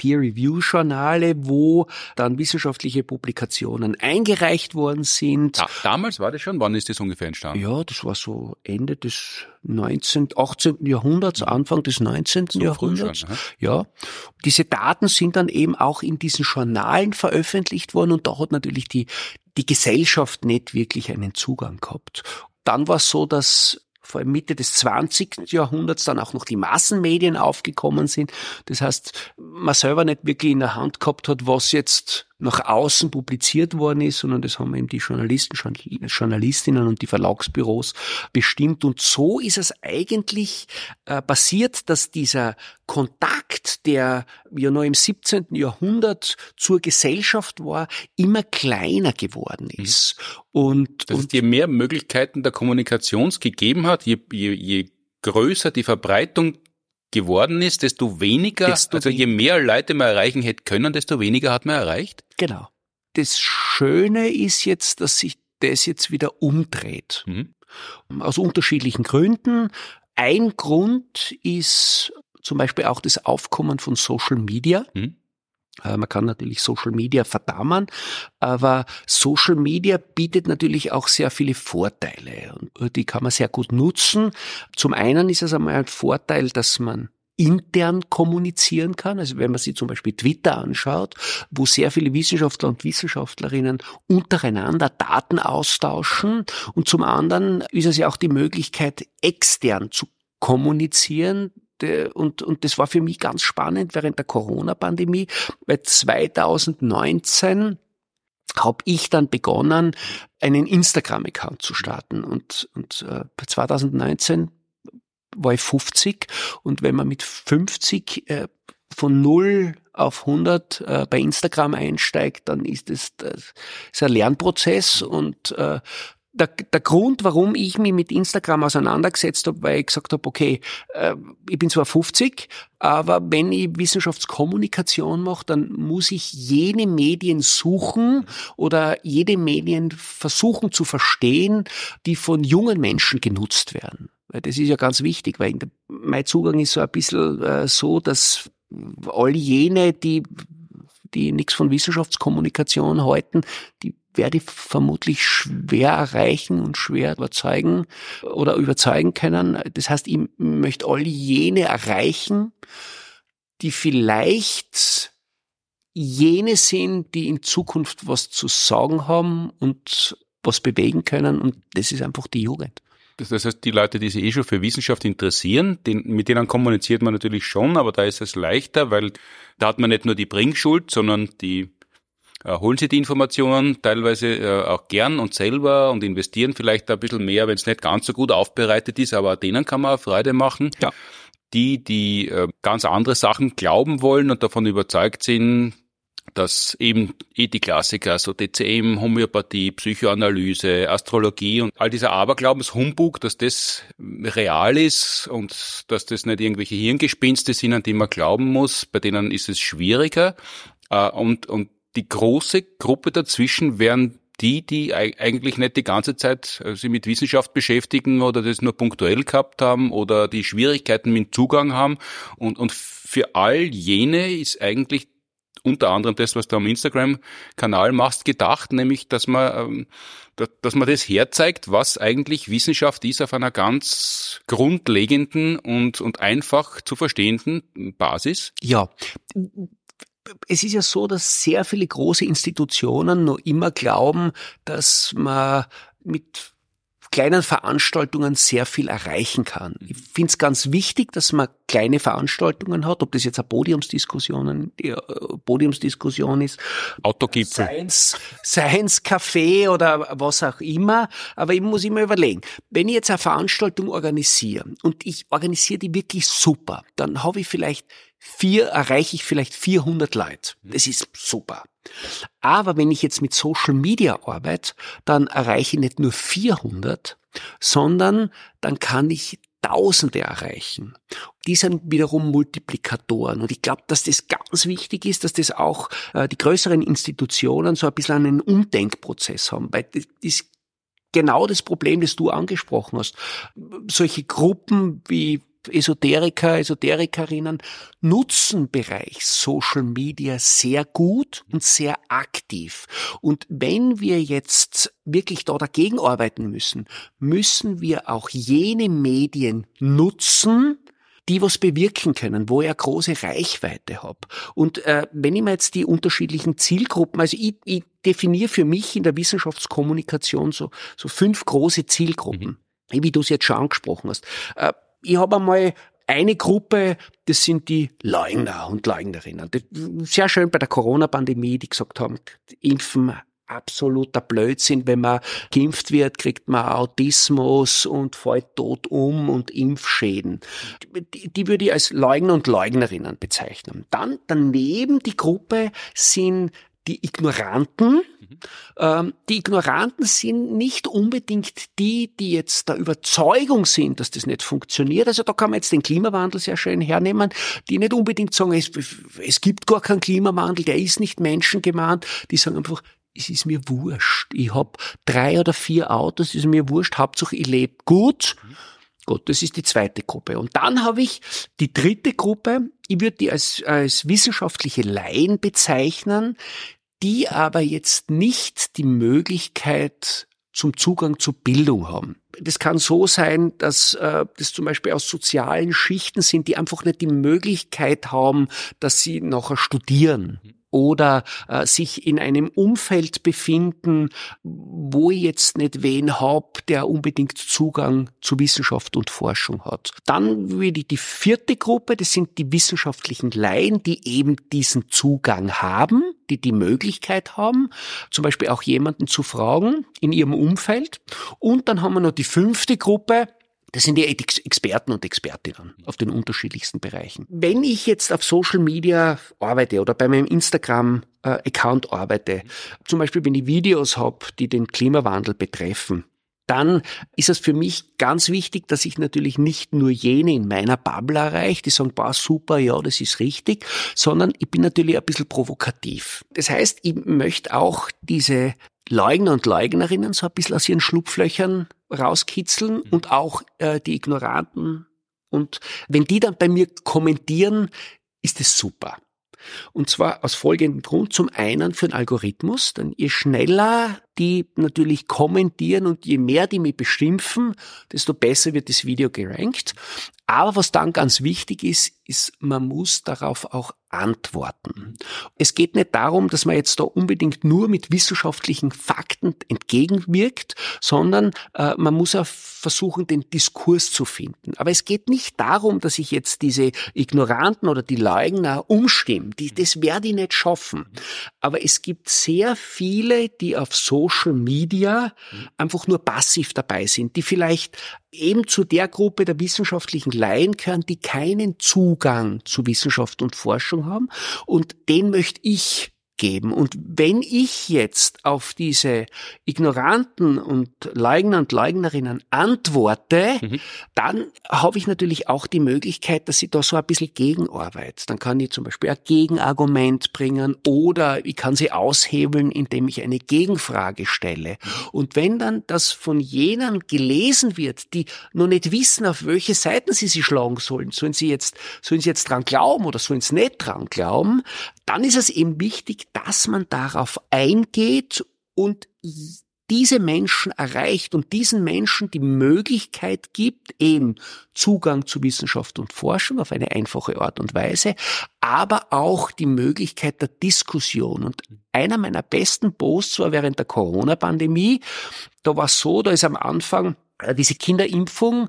B: Peer-Review-Journale, wo dann wissenschaftliche Publikationen eingereicht worden sind.
A: Da, damals war das schon, wann ist das ungefähr entstanden?
B: Ja, das war so Ende des 19., 18. Jahrhunderts, Anfang des 19. So Jahrhunderts. Schon, ja. Diese Daten sind dann eben auch in diesen Journalen veröffentlicht worden und da hat natürlich die, die Gesellschaft nicht wirklich einen Zugang gehabt. Dann war es so, dass vor allem Mitte des 20. Jahrhunderts dann auch noch die Massenmedien aufgekommen sind. Das heißt, man selber nicht wirklich in der Hand gehabt hat, was jetzt nach außen publiziert worden ist, sondern das haben eben die Journalisten, Journalistinnen und die Verlagsbüros bestimmt. Und so ist es eigentlich äh, passiert, dass dieser Kontakt, der ja noch im 17. Jahrhundert zur Gesellschaft war, immer kleiner geworden mhm. ist.
A: Mhm. Und, das und je mehr Möglichkeiten der Kommunikation gegeben hat, je, je, je größer die Verbreitung geworden ist, desto weniger, desto also je mehr Leute man erreichen hätte können, desto weniger hat man erreicht?
B: Genau. Das Schöne ist jetzt, dass sich das jetzt wieder umdreht. Mhm. Aus unterschiedlichen Gründen. Ein Grund ist zum Beispiel auch das Aufkommen von Social Media. Mhm. Äh, man kann natürlich Social Media verdammen, aber Social Media bietet natürlich auch sehr viele Vorteile und die kann man sehr gut nutzen. Zum einen ist es einmal ein Vorteil, dass man intern kommunizieren kann. Also wenn man sich zum Beispiel Twitter anschaut, wo sehr viele Wissenschaftler und Wissenschaftlerinnen untereinander Daten austauschen. Und zum anderen ist es ja auch die Möglichkeit, extern zu kommunizieren, und, und das war für mich ganz spannend während der Corona-Pandemie, weil 2019 habe ich dann begonnen, einen Instagram-Account zu starten. Und, und äh, 2019 war ich 50 und wenn man mit 50 äh, von 0 auf 100 äh, bei Instagram einsteigt, dann ist das ist ein Lernprozess. Und äh, der, der Grund, warum ich mich mit Instagram auseinandergesetzt habe, weil ich gesagt habe, okay, äh, ich bin zwar 50, aber wenn ich Wissenschaftskommunikation mache, dann muss ich jene Medien suchen oder jede Medien versuchen zu verstehen, die von jungen Menschen genutzt werden. Weil das ist ja ganz wichtig, weil der, mein Zugang ist so ein bisschen äh, so, dass all jene, die die nichts von Wissenschaftskommunikation halten, die werde ich vermutlich schwer erreichen und schwer überzeugen oder überzeugen können. Das heißt, ich möchte all jene erreichen, die vielleicht jene sind, die in Zukunft was zu sagen haben und was bewegen können. Und das ist einfach die Jugend.
A: Das heißt, die Leute, die sich eh schon für Wissenschaft interessieren, den, mit denen kommuniziert man natürlich schon, aber da ist es leichter, weil da hat man nicht nur die Bringschuld, sondern die äh, holen sie die Informationen teilweise äh, auch gern und selber und investieren vielleicht ein bisschen mehr, wenn es nicht ganz so gut aufbereitet ist, aber denen kann man auch Freude machen.
B: Ja.
A: Die, die äh, ganz andere Sachen glauben wollen und davon überzeugt sind, dass eben eh die Klassiker, so DCM, Homöopathie, Psychoanalyse, Astrologie und all dieser Aberglaubenshumbug, dass das real ist und dass das nicht irgendwelche Hirngespinste sind, an die man glauben muss, bei denen ist es schwieriger. Äh, und, und die große Gruppe dazwischen wären die, die eigentlich nicht die ganze Zeit äh, sich mit Wissenschaft beschäftigen oder das nur punktuell gehabt haben oder die Schwierigkeiten mit Zugang haben. Und, und für all jene ist eigentlich unter anderem das, was du am Instagram-Kanal machst, gedacht, nämlich, dass man, ähm, dass man das herzeigt, was eigentlich Wissenschaft ist auf einer ganz grundlegenden und, und einfach zu verstehenden Basis.
B: Ja, es ist ja so, dass sehr viele große Institutionen noch immer glauben, dass man mit kleinen Veranstaltungen sehr viel erreichen kann. Ich finde es ganz wichtig, dass man kleine Veranstaltungen hat, ob das jetzt eine Podiumsdiskussion, äh, Podiumsdiskussion ist,
A: Autogipfel,
B: Science, Science Café oder was auch immer. Aber ich muss immer überlegen, wenn ich jetzt eine Veranstaltung organisiere und ich organisiere die wirklich super, dann habe ich vielleicht vier, erreiche ich vielleicht 400 Leute. Das ist super. Aber wenn ich jetzt mit Social Media arbeite, dann erreiche ich nicht nur 400, sondern dann kann ich Tausende erreichen. Die sind wiederum Multiplikatoren. Und ich glaube, dass das ganz wichtig ist, dass das auch äh, die größeren Institutionen so ein bisschen einen Umdenkprozess haben. Weil das ist genau das Problem, das du angesprochen hast. Solche Gruppen wie Esoteriker, Esoterikerinnen nutzen Bereich Social Media sehr gut und sehr aktiv. Und wenn wir jetzt wirklich da dagegen arbeiten müssen, müssen wir auch jene Medien nutzen, die was bewirken können, wo ich eine große Reichweite habe. Und äh, wenn ich mir jetzt die unterschiedlichen Zielgruppen, also ich, ich definiere für mich in der Wissenschaftskommunikation so, so fünf große Zielgruppen, mhm. wie du es jetzt schon angesprochen hast. Äh, ich habe einmal eine Gruppe, das sind die Leugner und Leugnerinnen. Sehr schön bei der Corona-Pandemie, die gesagt haben, Impfen absoluter Blödsinn. Wenn man geimpft wird, kriegt man Autismus und fällt tot um und Impfschäden. Die, die würde ich als Leugner und Leugnerinnen bezeichnen. Dann daneben die Gruppe sind die Ignoranten. Mhm. Ähm, die Ignoranten sind nicht unbedingt die, die jetzt der Überzeugung sind, dass das nicht funktioniert. Also da kann man jetzt den Klimawandel sehr schön hernehmen, die nicht unbedingt sagen, es, es gibt gar keinen Klimawandel, der ist nicht menschengemahnt. Die sagen einfach, es ist mir wurscht. Ich hab drei oder vier Autos, es ist mir wurscht, Hauptsache ich lebe gut. Mhm. Gut, das ist die zweite Gruppe. Und dann habe ich die dritte Gruppe, ich würde die als, als wissenschaftliche Laien bezeichnen, die aber jetzt nicht die Möglichkeit zum Zugang zu Bildung haben. Das kann so sein, dass äh, das zum Beispiel aus sozialen Schichten sind, die einfach nicht die Möglichkeit haben, dass sie nachher studieren oder äh, sich in einem Umfeld befinden, wo ich jetzt nicht wen hab, der unbedingt Zugang zu Wissenschaft und Forschung hat. Dann würde ich die vierte Gruppe, das sind die wissenschaftlichen Laien, die eben diesen Zugang haben, die die Möglichkeit haben, zum Beispiel auch jemanden zu fragen in ihrem Umfeld. Und dann haben wir noch die fünfte Gruppe, das sind die Experten und Expertinnen auf den unterschiedlichsten Bereichen. Wenn ich jetzt auf Social Media arbeite oder bei meinem Instagram-Account äh, arbeite, zum Beispiel wenn ich Videos habe, die den Klimawandel betreffen, dann ist es für mich ganz wichtig, dass ich natürlich nicht nur jene in meiner Bubble erreiche, die sagen, bah, super, ja, das ist richtig, sondern ich bin natürlich ein bisschen provokativ. Das heißt, ich möchte auch diese Leugner und Leugnerinnen so ein bisschen aus ihren Schlupflöchern rauskitzeln mhm. und auch äh, die Ignoranten. Und wenn die dann bei mir kommentieren, ist es super. Und zwar aus folgendem Grund. Zum einen für den Algorithmus, denn je schneller die natürlich kommentieren und je mehr die mich beschimpfen, desto besser wird das Video gerankt. Aber was dann ganz wichtig ist, ist, man muss darauf auch antworten. Es geht nicht darum, dass man jetzt da unbedingt nur mit wissenschaftlichen Fakten entgegenwirkt, sondern äh, man muss auch versuchen, den Diskurs zu finden. Aber es geht nicht darum, dass ich jetzt diese Ignoranten oder die Leugner umstimme. Die, das werde ich nicht schaffen. Aber es gibt sehr viele, die auf Social Media einfach nur passiv dabei sind, die vielleicht eben zu der Gruppe der wissenschaftlichen Laien gehören, die keinen Zugang zu Wissenschaft und Forschung haben. Und den möchte ich geben. Und wenn ich jetzt auf diese Ignoranten und Leugner und Leugnerinnen antworte, mhm. dann habe ich natürlich auch die Möglichkeit, dass ich da so ein bisschen gegenarbeite. Dann kann ich zum Beispiel ein Gegenargument bringen oder ich kann sie aushebeln, indem ich eine Gegenfrage stelle. Und wenn dann das von jenen gelesen wird, die noch nicht wissen, auf welche Seiten sie sich schlagen sollen, sollen sie jetzt, sollen sie jetzt dran glauben oder sollen sie nicht dran glauben, dann ist es eben wichtig, dass man darauf eingeht und diese Menschen erreicht und diesen Menschen die Möglichkeit gibt, eben Zugang zu Wissenschaft und Forschung auf eine einfache Art und Weise, aber auch die Möglichkeit der Diskussion. Und einer meiner besten Posts war während der Corona-Pandemie. Da war es so, da ist am Anfang äh, diese Kinderimpfung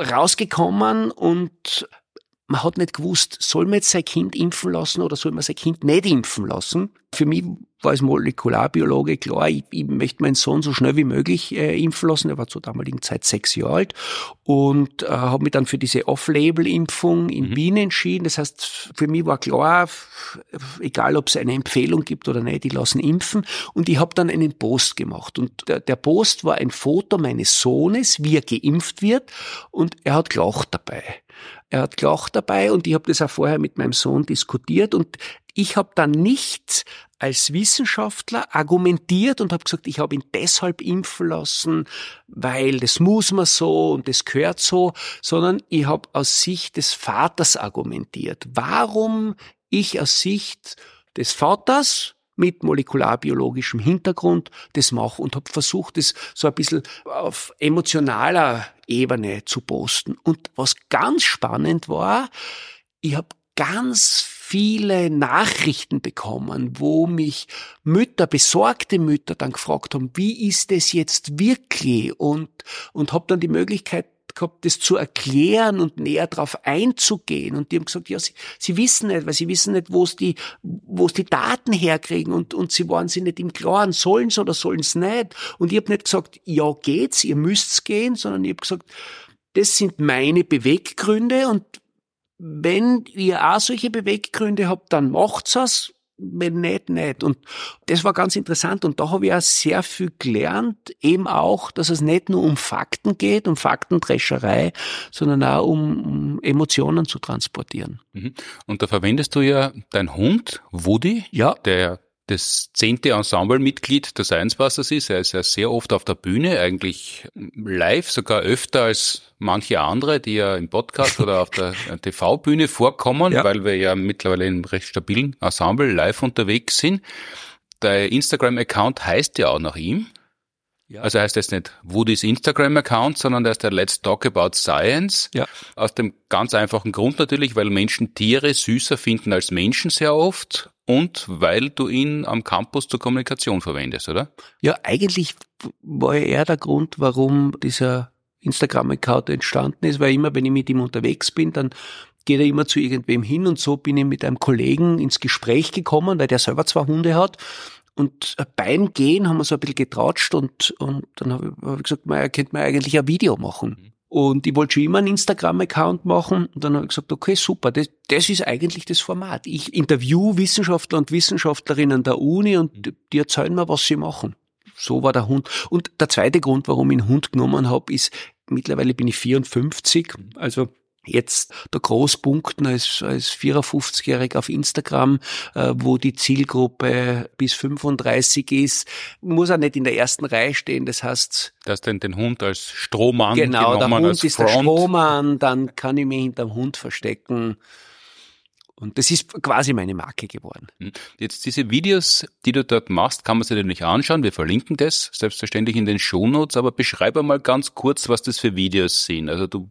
B: rausgekommen und man hat nicht gewusst, soll man jetzt sein Kind impfen lassen oder soll man sein Kind nicht impfen lassen. Für mich war als Molekularbiologe klar, ich, ich möchte meinen Sohn so schnell wie möglich äh, impfen lassen. Er war zur damaligen Zeit sechs Jahre alt und äh, habe mich dann für diese Off-Label-Impfung in mhm. Wien entschieden. Das heißt, für mich war klar, egal ob es eine Empfehlung gibt oder nicht, die lassen impfen. Und ich habe dann einen Post gemacht. Und der, der Post war ein Foto meines Sohnes, wie er geimpft wird und er hat gelacht dabei. Er hat gelacht dabei und ich habe das auch vorher mit meinem Sohn diskutiert und ich habe dann nicht als Wissenschaftler argumentiert und habe gesagt, ich habe ihn deshalb impfen lassen, weil das muss man so und das gehört so, sondern ich habe aus Sicht des Vaters argumentiert. Warum ich aus Sicht des Vaters mit molekularbiologischem Hintergrund das mache und habe versucht, das so ein bisschen auf emotionaler Ebene zu posten. Und was ganz spannend war, ich habe ganz viele Nachrichten bekommen, wo mich Mütter, besorgte Mütter dann gefragt haben, wie ist es jetzt wirklich? Und, und habe dann die Möglichkeit gehabt, das zu erklären und näher darauf einzugehen. Und die haben gesagt, ja, sie, sie wissen nicht, weil sie wissen nicht, wo es die, wo es die Daten herkriegen und, und sie waren sich nicht im Klaren, sollen sie oder sollen sie nicht. Und ich habe nicht gesagt, ja, geht's, ihr müsst's gehen, sondern ich habe gesagt, das sind meine Beweggründe und wenn ihr auch solche Beweggründe habt, dann macht's es wenn nicht, nicht. Und das war ganz interessant und da habe ich auch sehr viel gelernt, eben auch, dass es nicht nur um Fakten geht, um Faktendrescherei, sondern auch um, um Emotionen zu transportieren.
A: Mhm. Und da verwendest du ja dein Hund, Woody, ja. der das zehnte Ensemblemitglied der Science ist. Er ist ja sehr oft auf der Bühne, eigentlich live, sogar öfter als manche andere, die ja im Podcast oder auf der TV-Bühne vorkommen, ja. weil wir ja mittlerweile in einem recht stabilen Ensemble live unterwegs sind. Der Instagram-Account heißt ja auch nach ihm. Ja. Also heißt das nicht Woody's Instagram-Account, sondern der ist der Let's Talk About Science. Ja. Aus dem ganz einfachen Grund natürlich, weil Menschen Tiere süßer finden als Menschen sehr oft und weil du ihn am Campus zur Kommunikation verwendest, oder?
B: Ja, eigentlich war ja eher der Grund, warum dieser Instagram-Account entstanden ist, weil immer, wenn ich mit ihm unterwegs bin, dann geht er immer zu irgendwem hin und so bin ich mit einem Kollegen ins Gespräch gekommen, weil der selber zwei Hunde hat und beim Gehen haben wir so ein bisschen getratscht und, und dann habe ich, hab ich gesagt, man, könnte man eigentlich ein Video machen. Mhm. Und ich wollte schon immer einen Instagram-Account machen. Und dann habe ich gesagt, okay, super, das, das ist eigentlich das Format. Ich interview Wissenschaftler und Wissenschaftlerinnen der Uni und die erzählen mir, was sie machen. So war der Hund. Und der zweite Grund, warum ich einen Hund genommen habe, ist, mittlerweile bin ich 54, also jetzt der Großpunkten als, als 54-Jährig auf Instagram, äh, wo die Zielgruppe bis 35 ist, muss er nicht in der ersten Reihe stehen. Das heißt,
A: dass denn den Hund als Strohmann
B: genau, der Hund ist Front. der Strohmann, dann kann ich mich hinterm Hund verstecken. Und das ist quasi meine Marke geworden. Hm.
A: Jetzt diese Videos, die du dort machst, kann man sich natürlich anschauen. Wir verlinken das selbstverständlich in den Shownotes, aber beschreib einmal ganz kurz, was das für Videos sind. Also du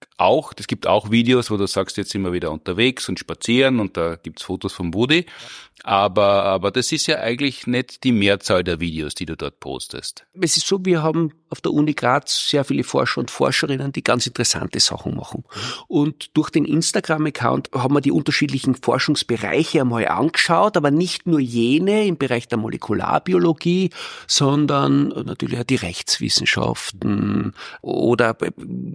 A: auch, es gibt auch Videos, wo du sagst, jetzt sind wir wieder unterwegs und spazieren und da gibt's Fotos vom Woody. Aber, aber das ist ja eigentlich nicht die Mehrzahl der Videos, die du dort postest.
B: Es ist so, wir haben auf der Uni Graz sehr viele Forscher und Forscherinnen, die ganz interessante Sachen machen. Und durch den Instagram-Account haben wir die unterschiedlichen Forschungsbereiche einmal angeschaut, aber nicht nur jene im Bereich der Molekularbiologie, sondern natürlich auch die Rechtswissenschaften oder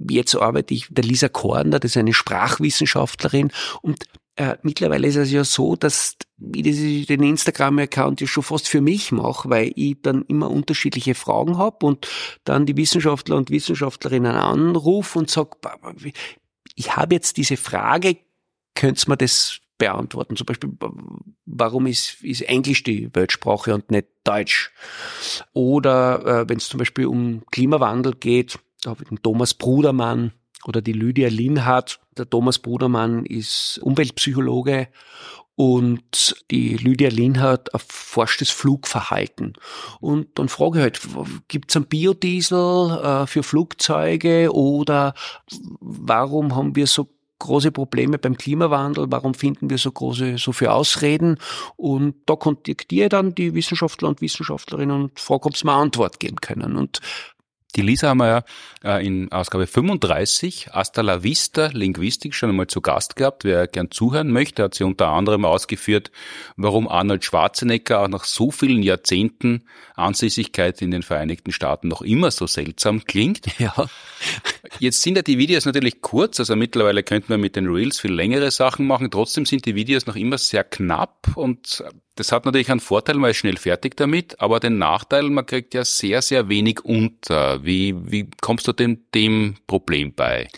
B: jetzt arbeite ich, der Lisa Korner, das ist eine Sprachwissenschaftlerin und äh, mittlerweile ist es ja so, dass ich den Instagram-Account ja schon fast für mich mache, weil ich dann immer unterschiedliche Fragen habe und dann die Wissenschaftler und Wissenschaftlerinnen anrufe und sage, ich habe jetzt diese Frage, könnt's mir das beantworten? Zum Beispiel, warum ist, ist Englisch die Weltsprache und nicht Deutsch? Oder äh, wenn es zum Beispiel um Klimawandel geht, da habe ich den Thomas Brudermann oder die Lydia Linhardt. Der Thomas Brudermann ist Umweltpsychologe und die Lydia Linhardt erforscht das Flugverhalten. Und dann frage ich halt, gibt es einen Biodiesel äh, für Flugzeuge oder warum haben wir so große Probleme beim Klimawandel, warum finden wir so große, so viele Ausreden? Und da kontaktiere ich dann die Wissenschaftler und Wissenschaftlerinnen und frage, ob sie mir eine Antwort geben können. Und
A: die Lisa haben wir ja äh, in Ausgabe 35, Hasta la Vista, Linguistik, schon einmal zu Gast gehabt. Wer gern zuhören möchte, hat sie unter anderem ausgeführt, warum Arnold Schwarzenegger auch nach so vielen Jahrzehnten Ansässigkeit in den Vereinigten Staaten noch immer so seltsam klingt.
B: Ja.
A: Jetzt sind ja die Videos natürlich kurz, also mittlerweile könnte man mit den Reels viel längere Sachen machen. Trotzdem sind die Videos noch immer sehr knapp und das hat natürlich einen Vorteil, man ist schnell fertig damit, aber den Nachteil, man kriegt ja sehr, sehr wenig unter. Wie, wie kommst du dem, dem Problem bei?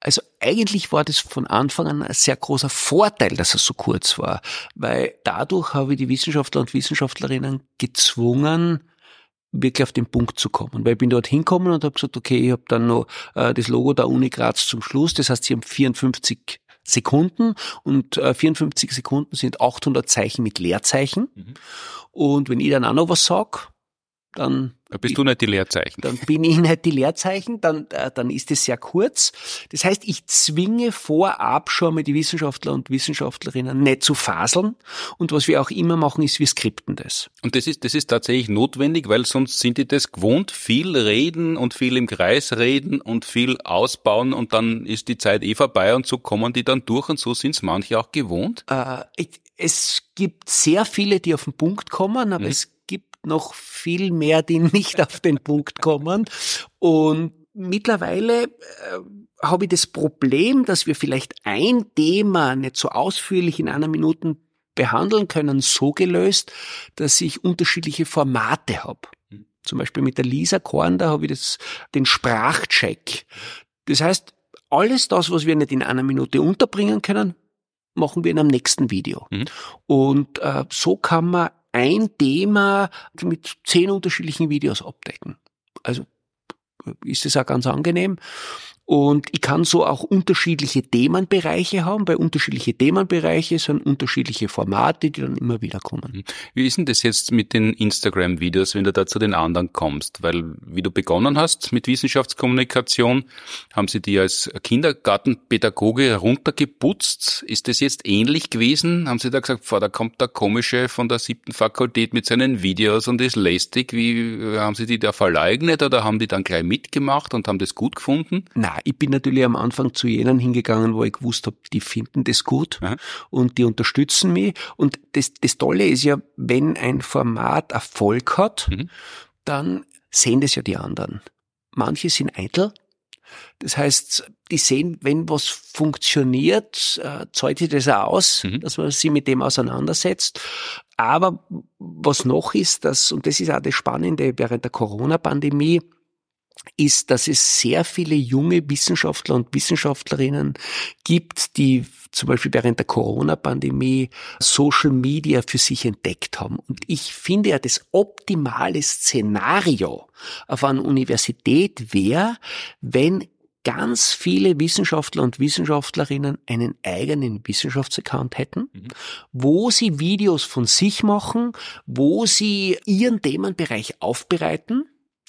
B: Also eigentlich war das von Anfang an ein sehr großer Vorteil, dass er so kurz war, weil dadurch habe ich die Wissenschaftler und Wissenschaftlerinnen gezwungen, wirklich auf den Punkt zu kommen. Weil ich bin dort hingekommen und habe gesagt, okay, ich habe dann noch äh, das Logo der Uni Graz zum Schluss, das heißt, sie haben 54 Sekunden und äh, 54 Sekunden sind 800 Zeichen mit Leerzeichen. Mhm. Und wenn ich dann auch noch was sag, dann
A: da bist du nicht die Leerzeichen.
B: Dann bin ich nicht die Leerzeichen, dann, äh, dann ist es sehr kurz. Das heißt, ich zwinge vorab schon mal die Wissenschaftler und Wissenschaftlerinnen nicht zu faseln. Und was wir auch immer machen, ist, wir skripten das.
A: Und das ist, das ist tatsächlich notwendig, weil sonst sind die das gewohnt, viel reden und viel im Kreis reden und viel ausbauen und dann ist die Zeit eh vorbei und so kommen die dann durch und so sind es manche auch gewohnt.
B: Äh, es gibt sehr viele, die auf den Punkt kommen, aber mhm. es noch viel mehr, die nicht auf den Punkt kommen. Und mittlerweile äh, habe ich das Problem, dass wir vielleicht ein Thema nicht so ausführlich in einer Minute behandeln können, so gelöst, dass ich unterschiedliche Formate habe. Mhm. Zum Beispiel mit der Lisa Korn, da habe ich das, den Sprachcheck. Das heißt, alles das, was wir nicht in einer Minute unterbringen können, machen wir in einem nächsten Video. Mhm. Und äh, so kann man ein Thema mit zehn unterschiedlichen Videos abdecken. Also ist es auch ganz angenehm. Und ich kann so auch unterschiedliche Themenbereiche haben. Bei unterschiedliche Themenbereiche sind unterschiedliche Formate, die dann immer wieder kommen. Mhm.
A: Wie ist denn das jetzt mit den Instagram-Videos, wenn du da zu den anderen kommst? Weil, wie du begonnen hast mit Wissenschaftskommunikation, haben sie die als Kindergartenpädagoge heruntergeputzt. Ist das jetzt ähnlich gewesen? Haben sie da gesagt, da kommt der komische von der siebten Fakultät mit seinen Videos und ist lästig. Wie haben sie die da verleugnet oder haben die dann gleich mitgemacht und haben das gut gefunden?
B: Nein, ich bin natürlich am Anfang zu jenen hingegangen, wo ich gewusst habe, die finden das gut Aha. und die unterstützen mich. Und das, das Tolle ist ja, wenn ein Format Erfolg hat, mhm. dann sehen das ja die anderen. Manche sind eitel. Das heißt, die sehen, wenn was funktioniert, äh, zahlt sich das auch aus, mhm. dass man sich mit dem auseinandersetzt. Aber was noch ist, dass, und das ist auch das Spannende während der Corona-Pandemie, ist, dass es sehr viele junge Wissenschaftler und Wissenschaftlerinnen gibt, die zum Beispiel während der Corona-Pandemie Social Media für sich entdeckt haben. Und ich finde ja, das optimale Szenario auf einer Universität wäre, wenn ganz viele Wissenschaftler und Wissenschaftlerinnen einen eigenen Wissenschaftsaccount hätten, mhm. wo sie Videos von sich machen, wo sie ihren Themenbereich aufbereiten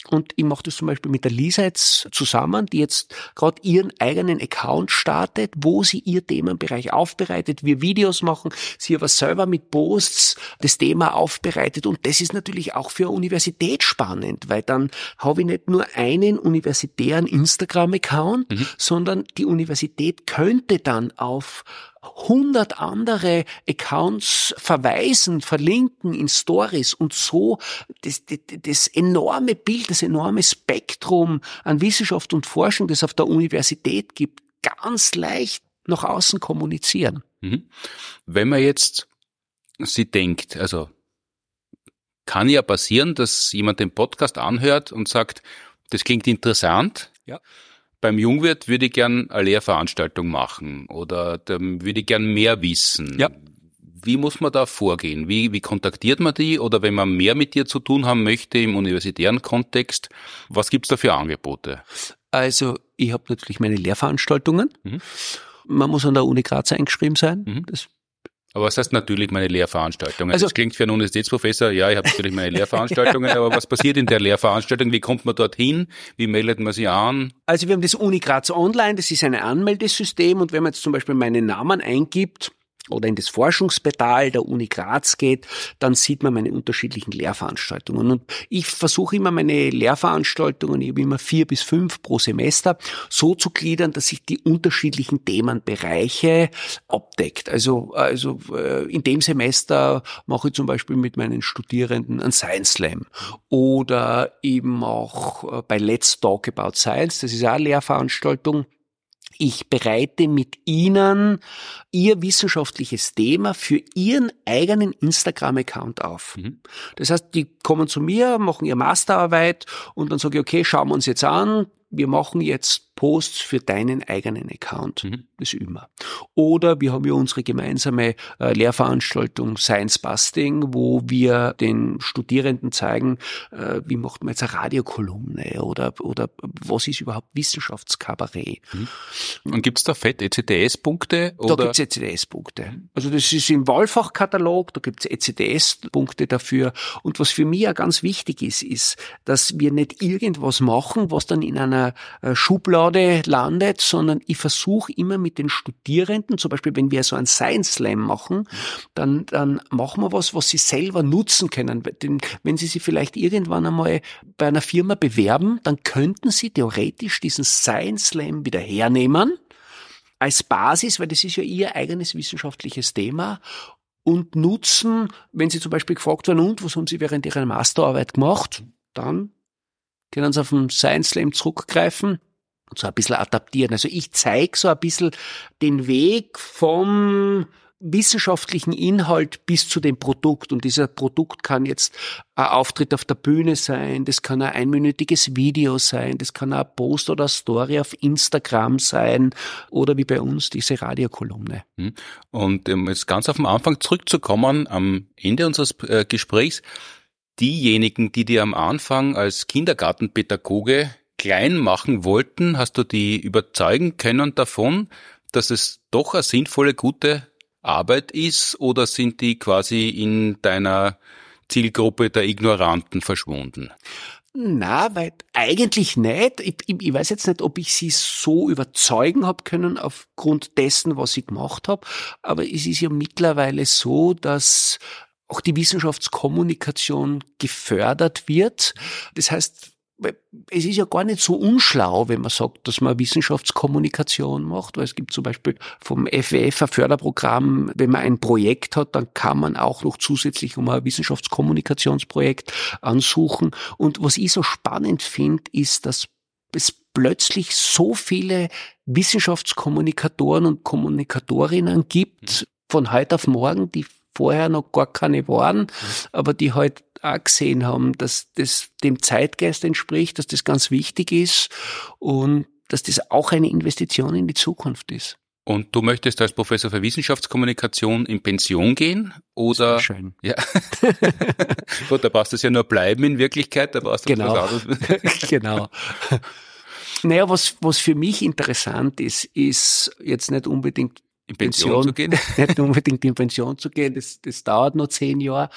B: und ich mache das zum Beispiel mit der Lisa jetzt zusammen, die jetzt gerade ihren eigenen Account startet, wo sie ihr Themenbereich aufbereitet, wir Videos machen, sie aber selber mit Posts das Thema aufbereitet. Und das ist natürlich auch für eine Universität spannend, weil dann habe ich nicht nur einen universitären Instagram-Account, mhm. sondern die Universität könnte dann auf 100 andere Accounts verweisen, verlinken in Stories und so das, das, das enorme Bild, das enorme Spektrum an Wissenschaft und Forschung, das auf der Universität gibt, ganz leicht nach außen kommunizieren.
A: Mhm. Wenn man jetzt sie denkt, also kann ja passieren, dass jemand den Podcast anhört und sagt, das klingt interessant.
B: Ja.
A: Beim Jungwirt würde ich gern eine Lehrveranstaltung machen oder würde ich gern mehr wissen.
B: Ja.
A: Wie muss man da vorgehen? Wie, wie kontaktiert man die? Oder wenn man mehr mit dir zu tun haben möchte im universitären Kontext, was gibt's da für Angebote?
B: Also ich habe natürlich meine Lehrveranstaltungen.
A: Mhm.
B: Man muss an der Uni Graz eingeschrieben sein.
A: Mhm.
B: Das
A: Aber was heißt natürlich meine Lehrveranstaltungen?
B: Also-
A: das klingt für einen Universitätsprofessor, ja, ich habe natürlich meine Lehrveranstaltungen, aber was passiert in der Lehrveranstaltung? Wie kommt man dorthin? Wie meldet man sie an?
B: Also wir haben das Uni Graz Online, das ist ein Anmeldesystem und wenn man jetzt zum Beispiel meinen Namen eingibt oder in das Forschungsportal der Uni Graz geht, dann sieht man meine unterschiedlichen Lehrveranstaltungen. Und ich versuche immer meine Lehrveranstaltungen, ich habe immer vier bis fünf pro Semester, so zu gliedern, dass sich die unterschiedlichen Themenbereiche abdeckt. Also, also äh, in dem Semester mache ich zum Beispiel mit meinen Studierenden einen Science Slam oder eben auch äh, bei Let's Talk About Science, das ist auch eine Lehrveranstaltung. Ich bereite mit Ihnen Ihr wissenschaftliches Thema für Ihren eigenen Instagram-Account auf.
A: Mhm.
B: Das heißt, die kommen zu mir, machen ihre Masterarbeit und dann sage ich, okay, schauen wir uns jetzt an. Wir machen jetzt Posts für deinen eigenen Account.
A: Mhm.
B: Das üben wir. Oder wir haben ja unsere gemeinsame äh, Lehrveranstaltung Science Busting, wo wir den Studierenden zeigen, äh, wie macht man jetzt eine Radiokolumne oder, oder was ist überhaupt Wissenschaftskabarett.
A: Und gibt's da fett ECTS-Punkte?
B: Da gibt's ECDS-Punkte. Also das ist im Wahlfachkatalog, da gibt's ECDS-Punkte dafür. Und was für mich ja ganz wichtig ist, ist, dass wir nicht irgendwas machen, was dann in einer äh, Schublade landet, sondern ich versuche immer mit den Studierenden, zum Beispiel wenn wir so einen Science Slam machen, dann, dann machen wir was, was sie selber nutzen können. Denn wenn sie sich vielleicht irgendwann einmal bei einer Firma bewerben, dann könnten sie theoretisch diesen Science Slam wieder hernehmen als Basis, weil das ist ja ihr eigenes wissenschaftliches Thema und nutzen, wenn sie zum Beispiel gefragt werden, und was haben sie während ihrer Masterarbeit gemacht, dann können sie auf den Science Slam zurückgreifen so ein bisschen adaptieren. Also ich zeige so ein bisschen den Weg vom wissenschaftlichen Inhalt bis zu dem Produkt. Und dieser Produkt kann jetzt ein Auftritt auf der Bühne sein, das kann ein einminütiges Video sein, das kann ein Post oder eine Story auf Instagram sein oder wie bei uns diese Radiokolumne.
A: Hm. Und um jetzt ganz auf den Anfang zurückzukommen, am Ende unseres äh, Gesprächs, diejenigen, die dir am Anfang als Kindergartenpädagoge klein machen wollten, hast du die überzeugen können davon, dass es doch eine sinnvolle, gute Arbeit ist oder sind die quasi in deiner Zielgruppe der Ignoranten verschwunden?
B: Na, weil eigentlich nicht. Ich, ich, ich weiß jetzt nicht, ob ich sie so überzeugen habe können aufgrund dessen, was ich gemacht habe. Aber es ist ja mittlerweile so, dass auch die Wissenschaftskommunikation gefördert wird. Das heißt, es ist ja gar nicht so unschlau, wenn man sagt, dass man Wissenschaftskommunikation macht, weil es gibt zum Beispiel vom FWF ein Förderprogramm, wenn man ein Projekt hat, dann kann man auch noch zusätzlich um ein Wissenschaftskommunikationsprojekt ansuchen. Und was ich so spannend finde, ist, dass es plötzlich so viele Wissenschaftskommunikatoren und Kommunikatorinnen gibt, von heute auf morgen, die vorher noch gar keine waren, aber die halt auch gesehen haben, dass das dem Zeitgeist entspricht, dass das ganz wichtig ist und dass das auch eine Investition in die Zukunft ist.
A: Und du möchtest als Professor für Wissenschaftskommunikation in Pension gehen? Oder?
B: Schön.
A: Ja. Gut, da brauchst du es ja nur bleiben in Wirklichkeit, da brauchst du
B: Genau.
A: was anderes.
B: genau. Naja, was, was für mich interessant ist, ist jetzt nicht unbedingt
A: In Pension, zu gehen.
B: nicht unbedingt in Pension zu gehen, das, das dauert noch zehn Jahre.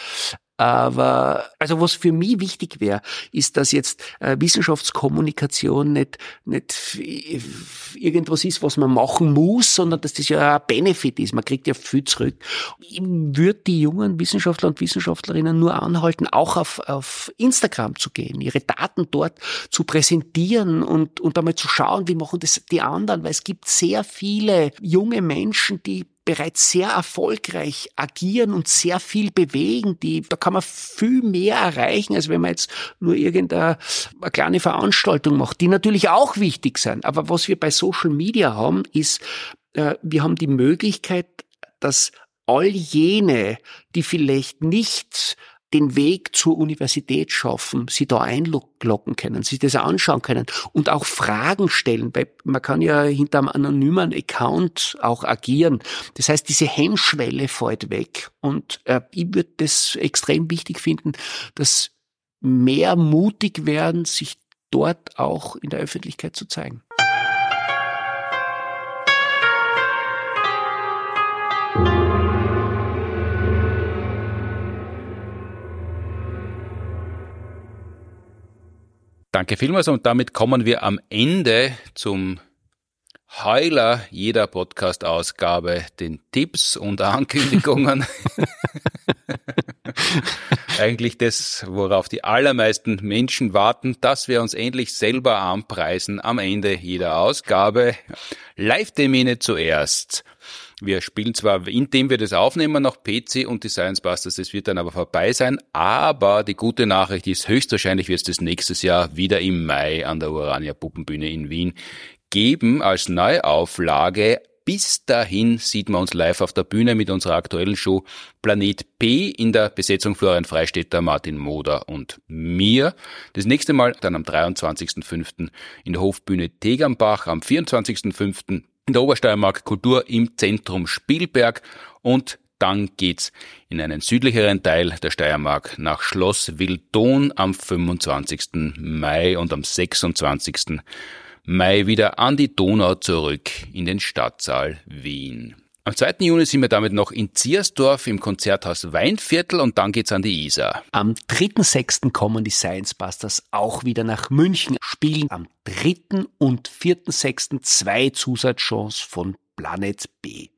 B: Aber also was für mich wichtig wäre, ist, dass jetzt äh, Wissenschaftskommunikation nicht, nicht irgendwas ist, was man machen muss, sondern dass das ja ein Benefit ist. Man kriegt ja viel zurück. Ich würde die jungen Wissenschaftler und Wissenschaftlerinnen nur anhalten, auch auf, auf Instagram zu gehen, ihre Daten dort zu präsentieren und, und einmal zu schauen, wie machen das die anderen, weil es gibt sehr viele junge Menschen, die bereits sehr erfolgreich agieren und sehr viel bewegen. Die, da kann man viel mehr erreichen, als wenn man jetzt nur irgendeine eine kleine Veranstaltung macht, die natürlich auch wichtig sind. Aber was wir bei Social Media haben, ist äh, wir haben die Möglichkeit, dass all jene, die vielleicht nicht den Weg zur Universität schaffen, sie da einloggen können, sich das anschauen können und auch Fragen stellen, weil man kann ja hinter einem anonymen Account auch agieren. Das heißt, diese Hemmschwelle fällt weg und äh, ich würde das extrem wichtig finden, dass mehr mutig werden, sich dort auch in der Öffentlichkeit zu zeigen.
A: Danke vielmals und damit kommen wir am Ende zum Heuler jeder Podcast-Ausgabe, den Tipps und Ankündigungen. Eigentlich das, worauf die allermeisten Menschen warten, dass wir uns endlich selber anpreisen am Ende jeder Ausgabe. Live-Termine zuerst. Wir spielen zwar, indem wir das aufnehmen, noch PC und die Science Busters, das wird dann aber vorbei sein, aber die gute Nachricht ist, höchstwahrscheinlich wird es das nächstes Jahr wieder im Mai an der Urania Puppenbühne in Wien geben als Neuauflage. Bis dahin sieht man uns live auf der Bühne mit unserer aktuellen Show Planet P in der Besetzung Florian Freistetter, Martin Moder und mir. Das nächste Mal dann am 23.05. in der Hofbühne Tegambach, am 24.05 in der Obersteiermark Kultur im Zentrum Spielberg und dann geht's in einen südlicheren Teil der Steiermark nach Schloss Wildon am 25. Mai und am 26. Mai wieder an die Donau zurück in den Stadtsaal Wien. Am 2. Juni sind wir damit noch in Ziersdorf im Konzerthaus Weinviertel und dann geht's an die Isar.
B: Am 3.6. kommen die Science Busters auch wieder nach München, spielen am 3. und 4.6. zwei Zusatzshows von Planet B.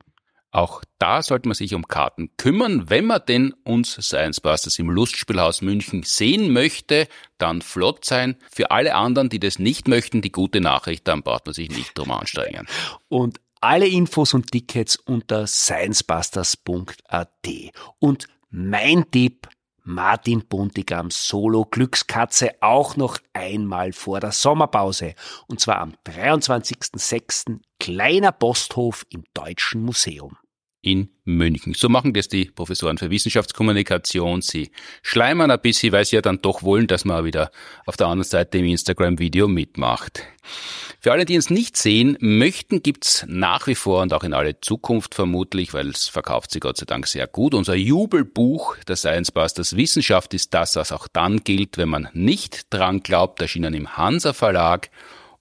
A: Auch da sollte man sich um Karten kümmern. Wenn man denn uns Science Busters im Lustspielhaus München sehen möchte, dann flott sein. Für alle anderen, die das nicht möchten, die gute Nachricht, dann braucht man sich nicht drum anstrengen.
B: Und alle Infos und Tickets unter sciencebusters.at. Und mein Tipp, Martin Buntigams Solo Glückskatze auch noch einmal vor der Sommerpause. Und zwar am 23.06. Kleiner Posthof im Deutschen Museum
A: in München. So machen das die Professoren für Wissenschaftskommunikation. Sie schleimern ein bisschen, weil sie ja dann doch wollen, dass man wieder auf der anderen Seite im Instagram-Video mitmacht. Für alle, die uns nicht sehen möchten, gibt's nach wie vor und auch in alle Zukunft vermutlich, weil es verkauft sich Gott sei Dank sehr gut, unser Jubelbuch der Science Busters Wissenschaft ist das, was auch dann gilt, wenn man nicht dran glaubt, erschienen im Hansa Verlag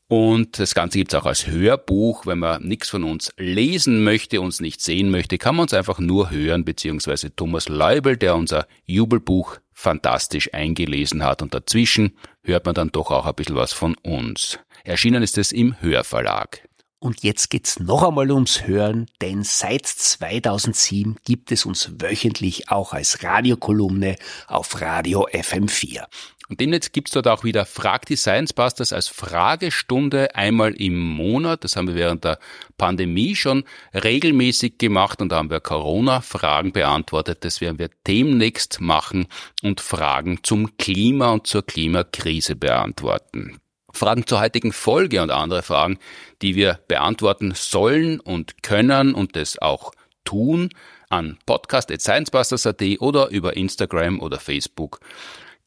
A: und das Ganze gibt's auch als Hörbuch. Wenn man nichts von uns lesen möchte, uns nicht sehen möchte, kann man uns einfach nur hören, beziehungsweise Thomas Leubel, der unser Jubelbuch fantastisch eingelesen hat. Und dazwischen hört man dann doch auch ein bisschen was von uns. Erschienen ist es im Hörverlag.
B: Und jetzt geht's noch einmal ums Hören, denn seit 2007 gibt es uns wöchentlich auch als Radiokolumne auf Radio FM4.
A: Und demnächst gibt's dort auch wieder Frag die Science Busters als Fragestunde einmal im Monat. Das haben wir während der Pandemie schon regelmäßig gemacht und da haben wir Corona-Fragen beantwortet. Das werden wir demnächst machen und Fragen zum Klima und zur Klimakrise beantworten. Fragen zur heutigen Folge und andere Fragen, die wir beantworten sollen und können und das auch tun, an podcast.sciencebusters.at oder über Instagram oder Facebook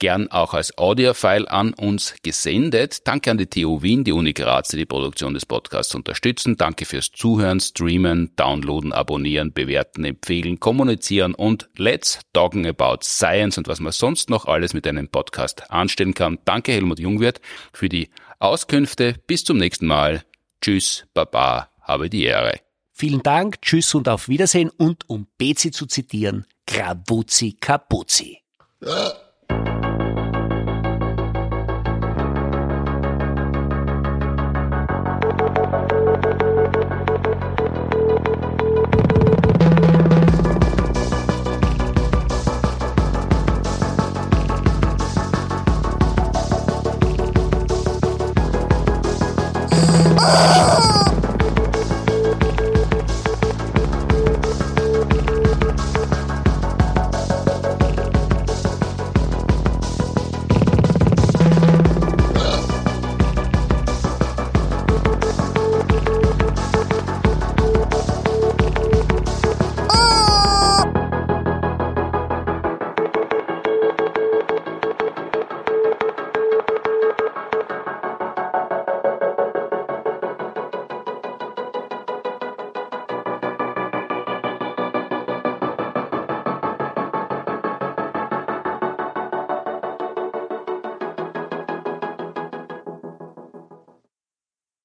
A: gern auch als Audiofile an uns gesendet. Danke an die TU Wien, die Uni Graz, die die Produktion des Podcasts unterstützen. Danke fürs Zuhören, Streamen, Downloaden, Abonnieren, Bewerten, Empfehlen, Kommunizieren und Let's Talking About Science und was man sonst noch alles mit einem Podcast anstellen kann. Danke Helmut Jungwirth für die Auskünfte. Bis zum nächsten Mal. Tschüss, Baba, habe die Ehre.
B: Vielen Dank, tschüss und auf Wiedersehen und um Bezi zu zitieren, Gravuzzi Capuzzi. Ja.